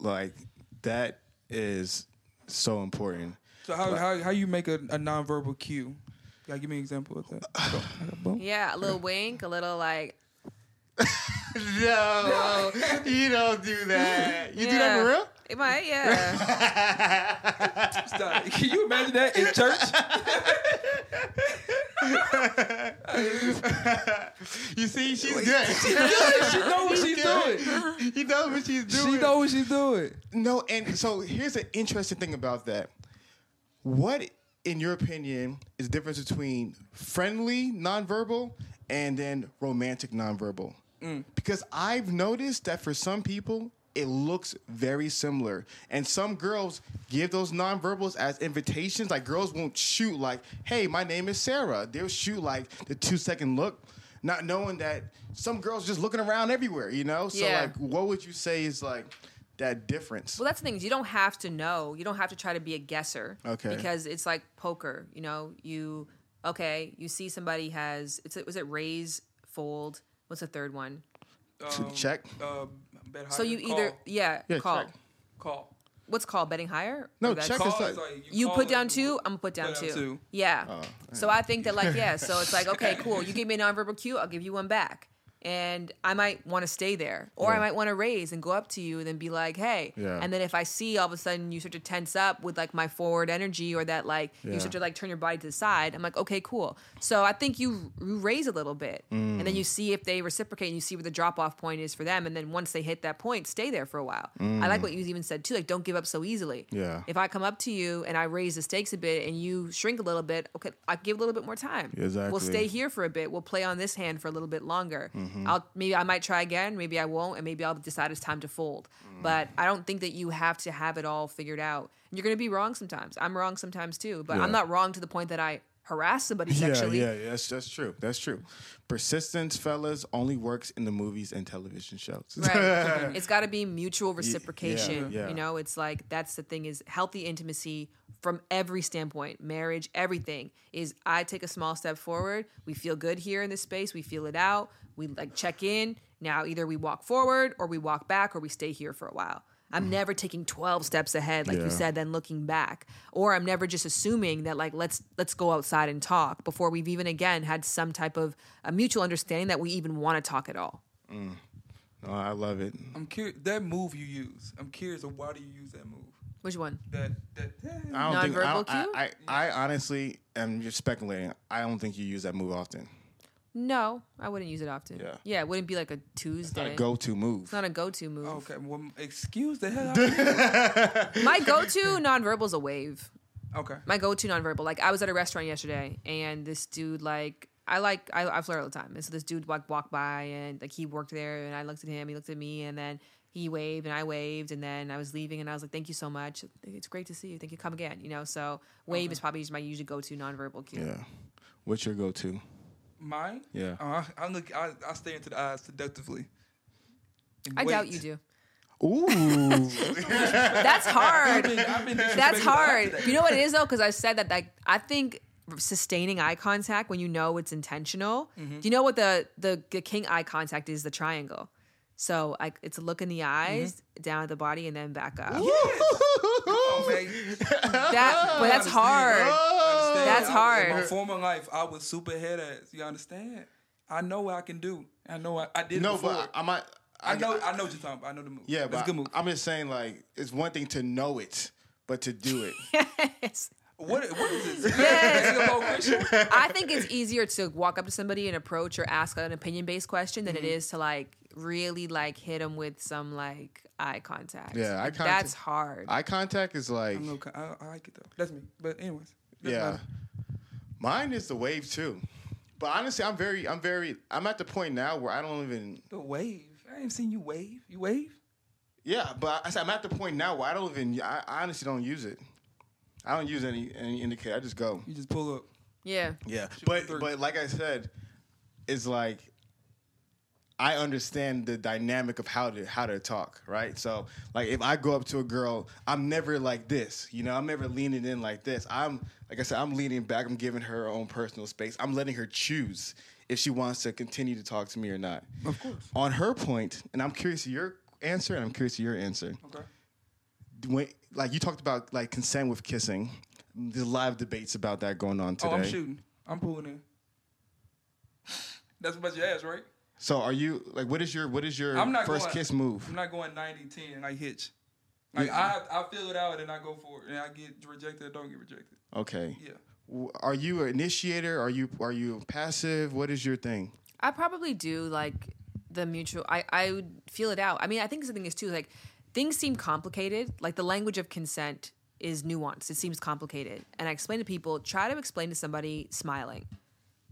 like that is so important. So how, how how you make a, a nonverbal cue? Gotta give me an example of that. Boom. [SIGHS] Yeah, a little wink, a little like, [LAUGHS] No, you don't do that. You do that Yeah. for real? It might, yeah. Stop. Can you imagine that in church? [LAUGHS] [LAUGHS] You see, she's good. She's good. she know what she's doing. You knows what she's doing. She know what she's doing. No, and so here's an interesting thing about that. What in your opinion, is the difference between friendly nonverbal and then romantic nonverbal? Mm. Because I've noticed that for some people, it looks very similar. And some girls give those nonverbals as invitations. Like girls won't shoot like, hey, my name is Sarah. They'll shoot like the two second look, not knowing that some girls just looking around everywhere, you know? So Yeah. like what would you say is like that difference? Well, that's the thing. You don't have to know. You don't have to try to be a guesser. Okay. Because it's like poker. You know, you okay. You see somebody has. It's was it raise, fold. What's the third one? Um, check? Uh, bet So higher. you either yeah, Yeah, call. check. call. What's called betting higher? No, that's- check Call is is like- like You call put down two. I'm gonna put down put down two. two. Yeah. Oh, so I think that like yeah. So it's like [LAUGHS] okay, cool. You give me a nonverbal cue, I'll give you one back, and I might want to stay there, or I might want to raise and go up to you and then be like, hey. Yeah. And then if I see all of a sudden you start to tense up with like my forward energy or that like Yeah. you start to like turn your body to the side, I'm like okay, cool. So I think you you raise a little bit, and Mm. then you see if they reciprocate, and you see where the drop off point is for them, and then once they hit that point, stay there for a while. I like what you even said too, like don't give up so easily. Mm. Yeah. If I come up to you and I raise the stakes a bit and you shrink a little bit, okay, I give a little bit more time. Exactly. We'll stay here for a bit. We'll play on this hand for a little bit longer. Mm-hmm. I'll maybe I might try again, maybe I won't, and maybe I'll decide it's time to fold. Mm. But I don't think that you have to have it all figured out. You're gonna be wrong sometimes. I'm wrong sometimes too, but Yeah. I'm not wrong to the point that I harass somebody [LAUGHS] sexually. yeah, yeah, that's that's true. That's true. Persistence, fellas, only works in the movies and television shows. Right. [LAUGHS] it's got to be mutual reciprocation. yeah. You know, it's like that's the thing is healthy intimacy from every standpoint, marriage, everything is I take a small step forward, we feel good here in this space, we feel it out, we like check in. Now either we walk forward or we walk back or we stay here for a while. I'm mm-hmm. never taking 12 steps ahead like Yeah. you said then looking back or I'm never just assuming that like let's let's go outside and talk before we've even again had some type of a mutual understanding that we even want to talk at all. Oh, I love it. I'm curious that move you use. I'm curious of why do you use that move? Which one? That that. I don't think I, Nonverbal don't- I, cue? I, I honestly am just speculating. I don't think you use that move often. No, I wouldn't use it often. Yeah. Yeah, it wouldn't be like a Tuesday. Not a go-to move. It's not a go-to move. Oh, okay, well, excuse the hell out of me. My go-to nonverbal is a wave. Okay. My go-to nonverbal. Like I was at a restaurant yesterday, and this dude, like, I like I, I flirt all the time, and so this dude like walked by, and like he worked there, and I looked at him, he looked at me, and then he waved, and I waved, and then I was leaving, and I was like, "Thank you so much. It's great to see you. Thank you. Come again." You know, so wave is probably my usually go-to nonverbal cue. Yeah. What's your go-to? Mine? Yeah. Uh, I look. I, I stay into the eyes seductively. I doubt you do. Ooh. [LAUGHS] That's hard. I've been That's disrespected hard. after that. You know what it is though, because I said that like I think sustaining eye contact when you know it's intentional. Mm-hmm. Do you know what the, the the king eye contact is? The triangle. So like it's a look in the eyes, Mm-hmm. down at the body, and then back up. Oh, man. That, but that's hard. understand. That's I- hard. In my former life, I was super head ass. You understand? I know what I can do. I know I, I did it no, before. but I might. I know. I know what you're talking about. I know the move. Yeah, That's but a good move. I'm just saying, like, it's one thing to know it, but to do it. [LAUGHS] Yes. what, what is this? Yes. I think it's easier to walk up to somebody and approach or ask an opinion based question than it Mm-hmm. is to like really like hit them with some like eye contact. Yeah, eye Like, contact- That's hard. Eye contact is like, I'm no, I, I like it though. That's me. But anyways. doesn't yeah. matter. Mine is the wave too. But honestly, I'm very, I'm very, I'm at the point now where I don't even. The wave. I ain't seen you wave. You wave? Yeah, but I said I'm at the point now where I don't even. I, I honestly don't use it. I don't use any any indicator. I just go. You just pull up. yeah. Yeah, Shoot but but like I said, it's like I understand the dynamic of how to how to talk, right? So like if I go up to a girl, I'm never like this, you know. I'm never leaning in like this. I'm like I said, I'm leaning back. I'm giving her her own personal space. I'm letting her choose if she wants to continue to talk to me or not. Of course. On her point, and I'm curious of your answer, and I'm curious of your answer Okay. when like you talked about like consent with kissing. There's live debates about that going on today. Oh, I'm shooting. I'm pulling in. That's about your ass, right? So are you like what is your what is your I'm not first going, kiss move? I'm not going 90 10 like hitch. Like I I feel it out and I go for it and I get rejected or don't get rejected. Okay. Yeah. Are you an initiator? Are you are you passive? What is your thing? I probably do like the mutual. I I would feel it out. I mean, I think the thing is too like things seem complicated. Like the language of consent is nuanced. It seems complicated. And I explain to people, try to explain to somebody smiling.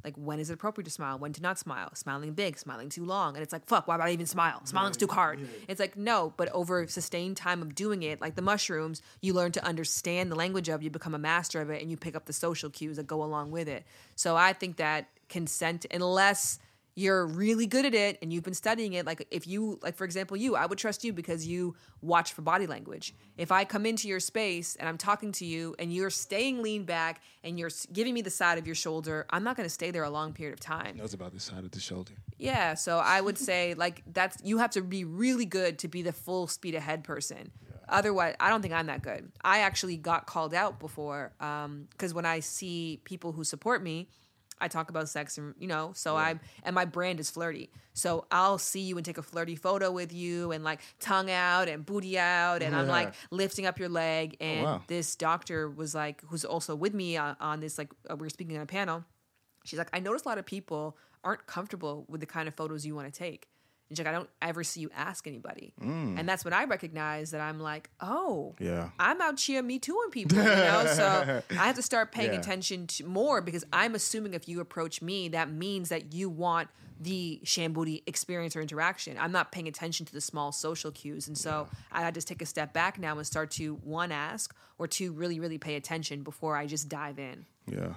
Like when is it appropriate to smile? When to not smile? Smiling big, smiling too long. And it's like, fuck, why would I even smile? Smiling's too hard. It's like, no, but over sustained time of doing it, like the mushrooms, you learn to understand the language of, you become a master of it, and you pick up the social cues that go along with it. So I think that consent, unless you're really good at it and you've been studying it like if you like for example you i would trust you because you watch for body language. If i come into your space and i'm talking to you and you're staying lean back and you're giving me the side of your shoulder i'm not going to stay there a long period of time. Knows about the side of the shoulder. yeah so i would [LAUGHS] say like that's you have to be really good to be the full speed ahead person. Otherwise i don't think i'm that good. I actually got called out before um, because when i see people who support me I talk about sex and you know, so I'm and my brand is flirty. So I'll see you and take a flirty photo with you and like tongue out and booty out and I'm like [LAUGHS] lifting up your leg and wow. this doctor was like who's also with me on, on this like uh, we were speaking on a panel. She's like I notice a lot of people aren't comfortable with the kind of photos you want to take. And she's like I don't ever see you ask anybody. And that's when I recognize that I'm like, "Oh, Mm. Yeah. I'm out here me tooing people, you know. so [LAUGHS] I have to start paying Yeah. attention to more because I'm assuming if you approach me, that means that you want the Shan Boody experience or interaction. I'm not paying attention to the small social cues, and so I just take a step back now and start to one ask or two really really pay attention before I just dive in. Yeah.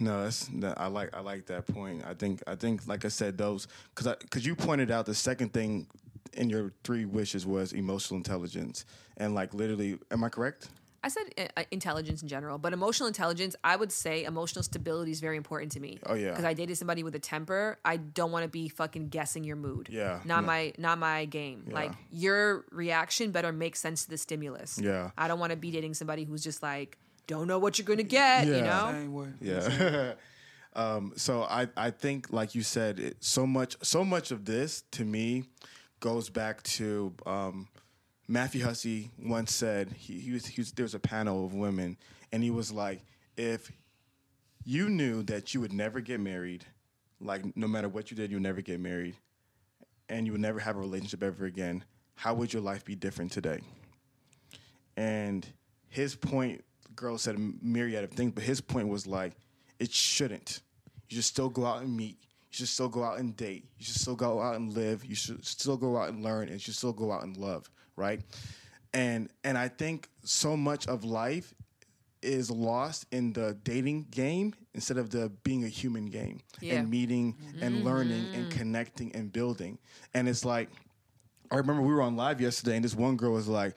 No, that's that, I like I like that point. I think I think like I said those because because you pointed out the second thing in your three wishes was emotional intelligence and like literally am I correct? I said uh, intelligence in general, but emotional intelligence, I would say emotional stability is very important to me. Oh, yeah. because I dated somebody with a temper. I don't want to be fucking guessing your mood. Yeah, not no. my not my game. Like your reaction better make sense to the stimulus. Yeah. I don't want to be dating somebody who's just like don't know what you're gonna get. You know, Same way. Yeah. [LAUGHS] um, so I, I think, like you said, it, so much so much of this to me goes back to um, Matthew Hussey once said he, he, was, he was there was a panel of women and he was like, if you knew that you would never get married, like no matter what you did, you would never get married, and you would never have a relationship ever again, how would your life be different today? And his point, the girl said a myriad of things, but his point was like, it shouldn't. You should still go out and meet. You should still go out and date. You should still go out and live. You should still go out and learn, and you should still go out and love, right? And and I think so much of life is lost in the dating game instead of the being a human game Yeah. and meeting and mm-hmm. learning and connecting and building. And it's like I remember we were on live yesterday, and this one girl was like,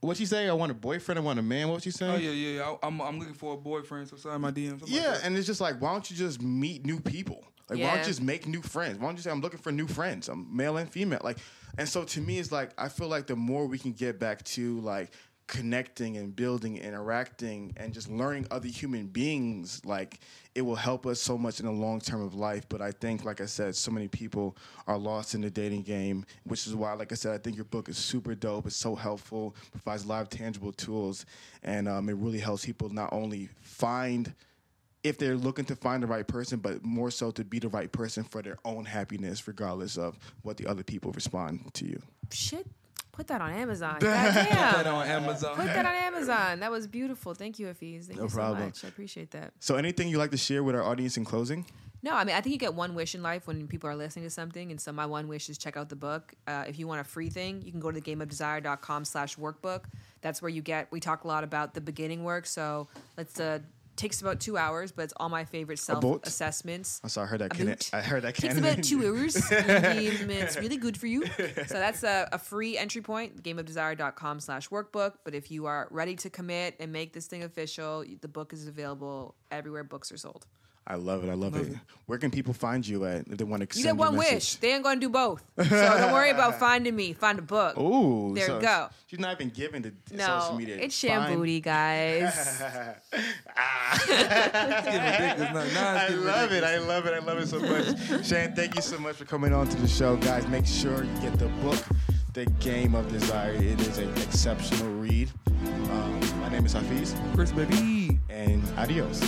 "What she say? I want a boyfriend. I want a man. What she saying?" Oh yeah, yeah, yeah. I, I'm I'm looking for a boyfriend. So slide my DMs. something like Yeah, and it's just like, why don't you just meet new people? Like, why don't you just make new friends? Why don't you say, I'm looking for new friends? I'm male and female. Like, and so to me, it's like, I feel like the more we can get back to like connecting and building, interacting, and just learning other human beings, like, it will help us so much in the long term of life. But I think, like I said, so many people are lost in the dating game, which is why, like I said, I think your book is super dope. It's so helpful, provides a lot of tangible tools, and um, it really helps people not only find if they're looking to find the right person, but more so to be the right person for their own happiness, regardless of what the other people respond to you. shit. Put that on Amazon. [LAUGHS] Put that on Amazon. Put that on Amazon. That was beautiful. Thank you, Hafeez. Thank No you so problem. much. I appreciate that. So, anything you like to share with our audience in closing? No, I mean, I think you get one wish in life when people are listening to something. And so my one wish is check out the book. Uh, if you want a free thing, you can go to thegameofdesire.com slash workbook. That's where you get, we talk a lot about the beginning work. So let's, uh, takes about two hours, but it's all my favorite self boat? assessments. I'm sorry, I heard that. Can. I heard that. Takes Canon. about [LAUGHS] two hours. and, [LAUGHS] um, it's really good for you. So that's a, a free entry point, gameofdesire.com slash workbook. But if you are ready to commit and make this thing official, the book is available everywhere books are sold. I love it. I love, it. Where can people find you at if they want to You send get one message? wish. They ain't gonna do both. So don't worry about [LAUGHS] finding me. Find a book. Ooh, There so you go. She's not even giving the no, social media. it's Fine. Shan Boody, [LAUGHS] guys. [LAUGHS] It's getting ridiculous. now. Now it's I love it. I love it. I love it so much. Shan, thank you so much for coming on to the show, guys. Make sure you get the book, The Game of Desire. It is an exceptional read. Um, my name is Hafeez, Chris, baby. and adios.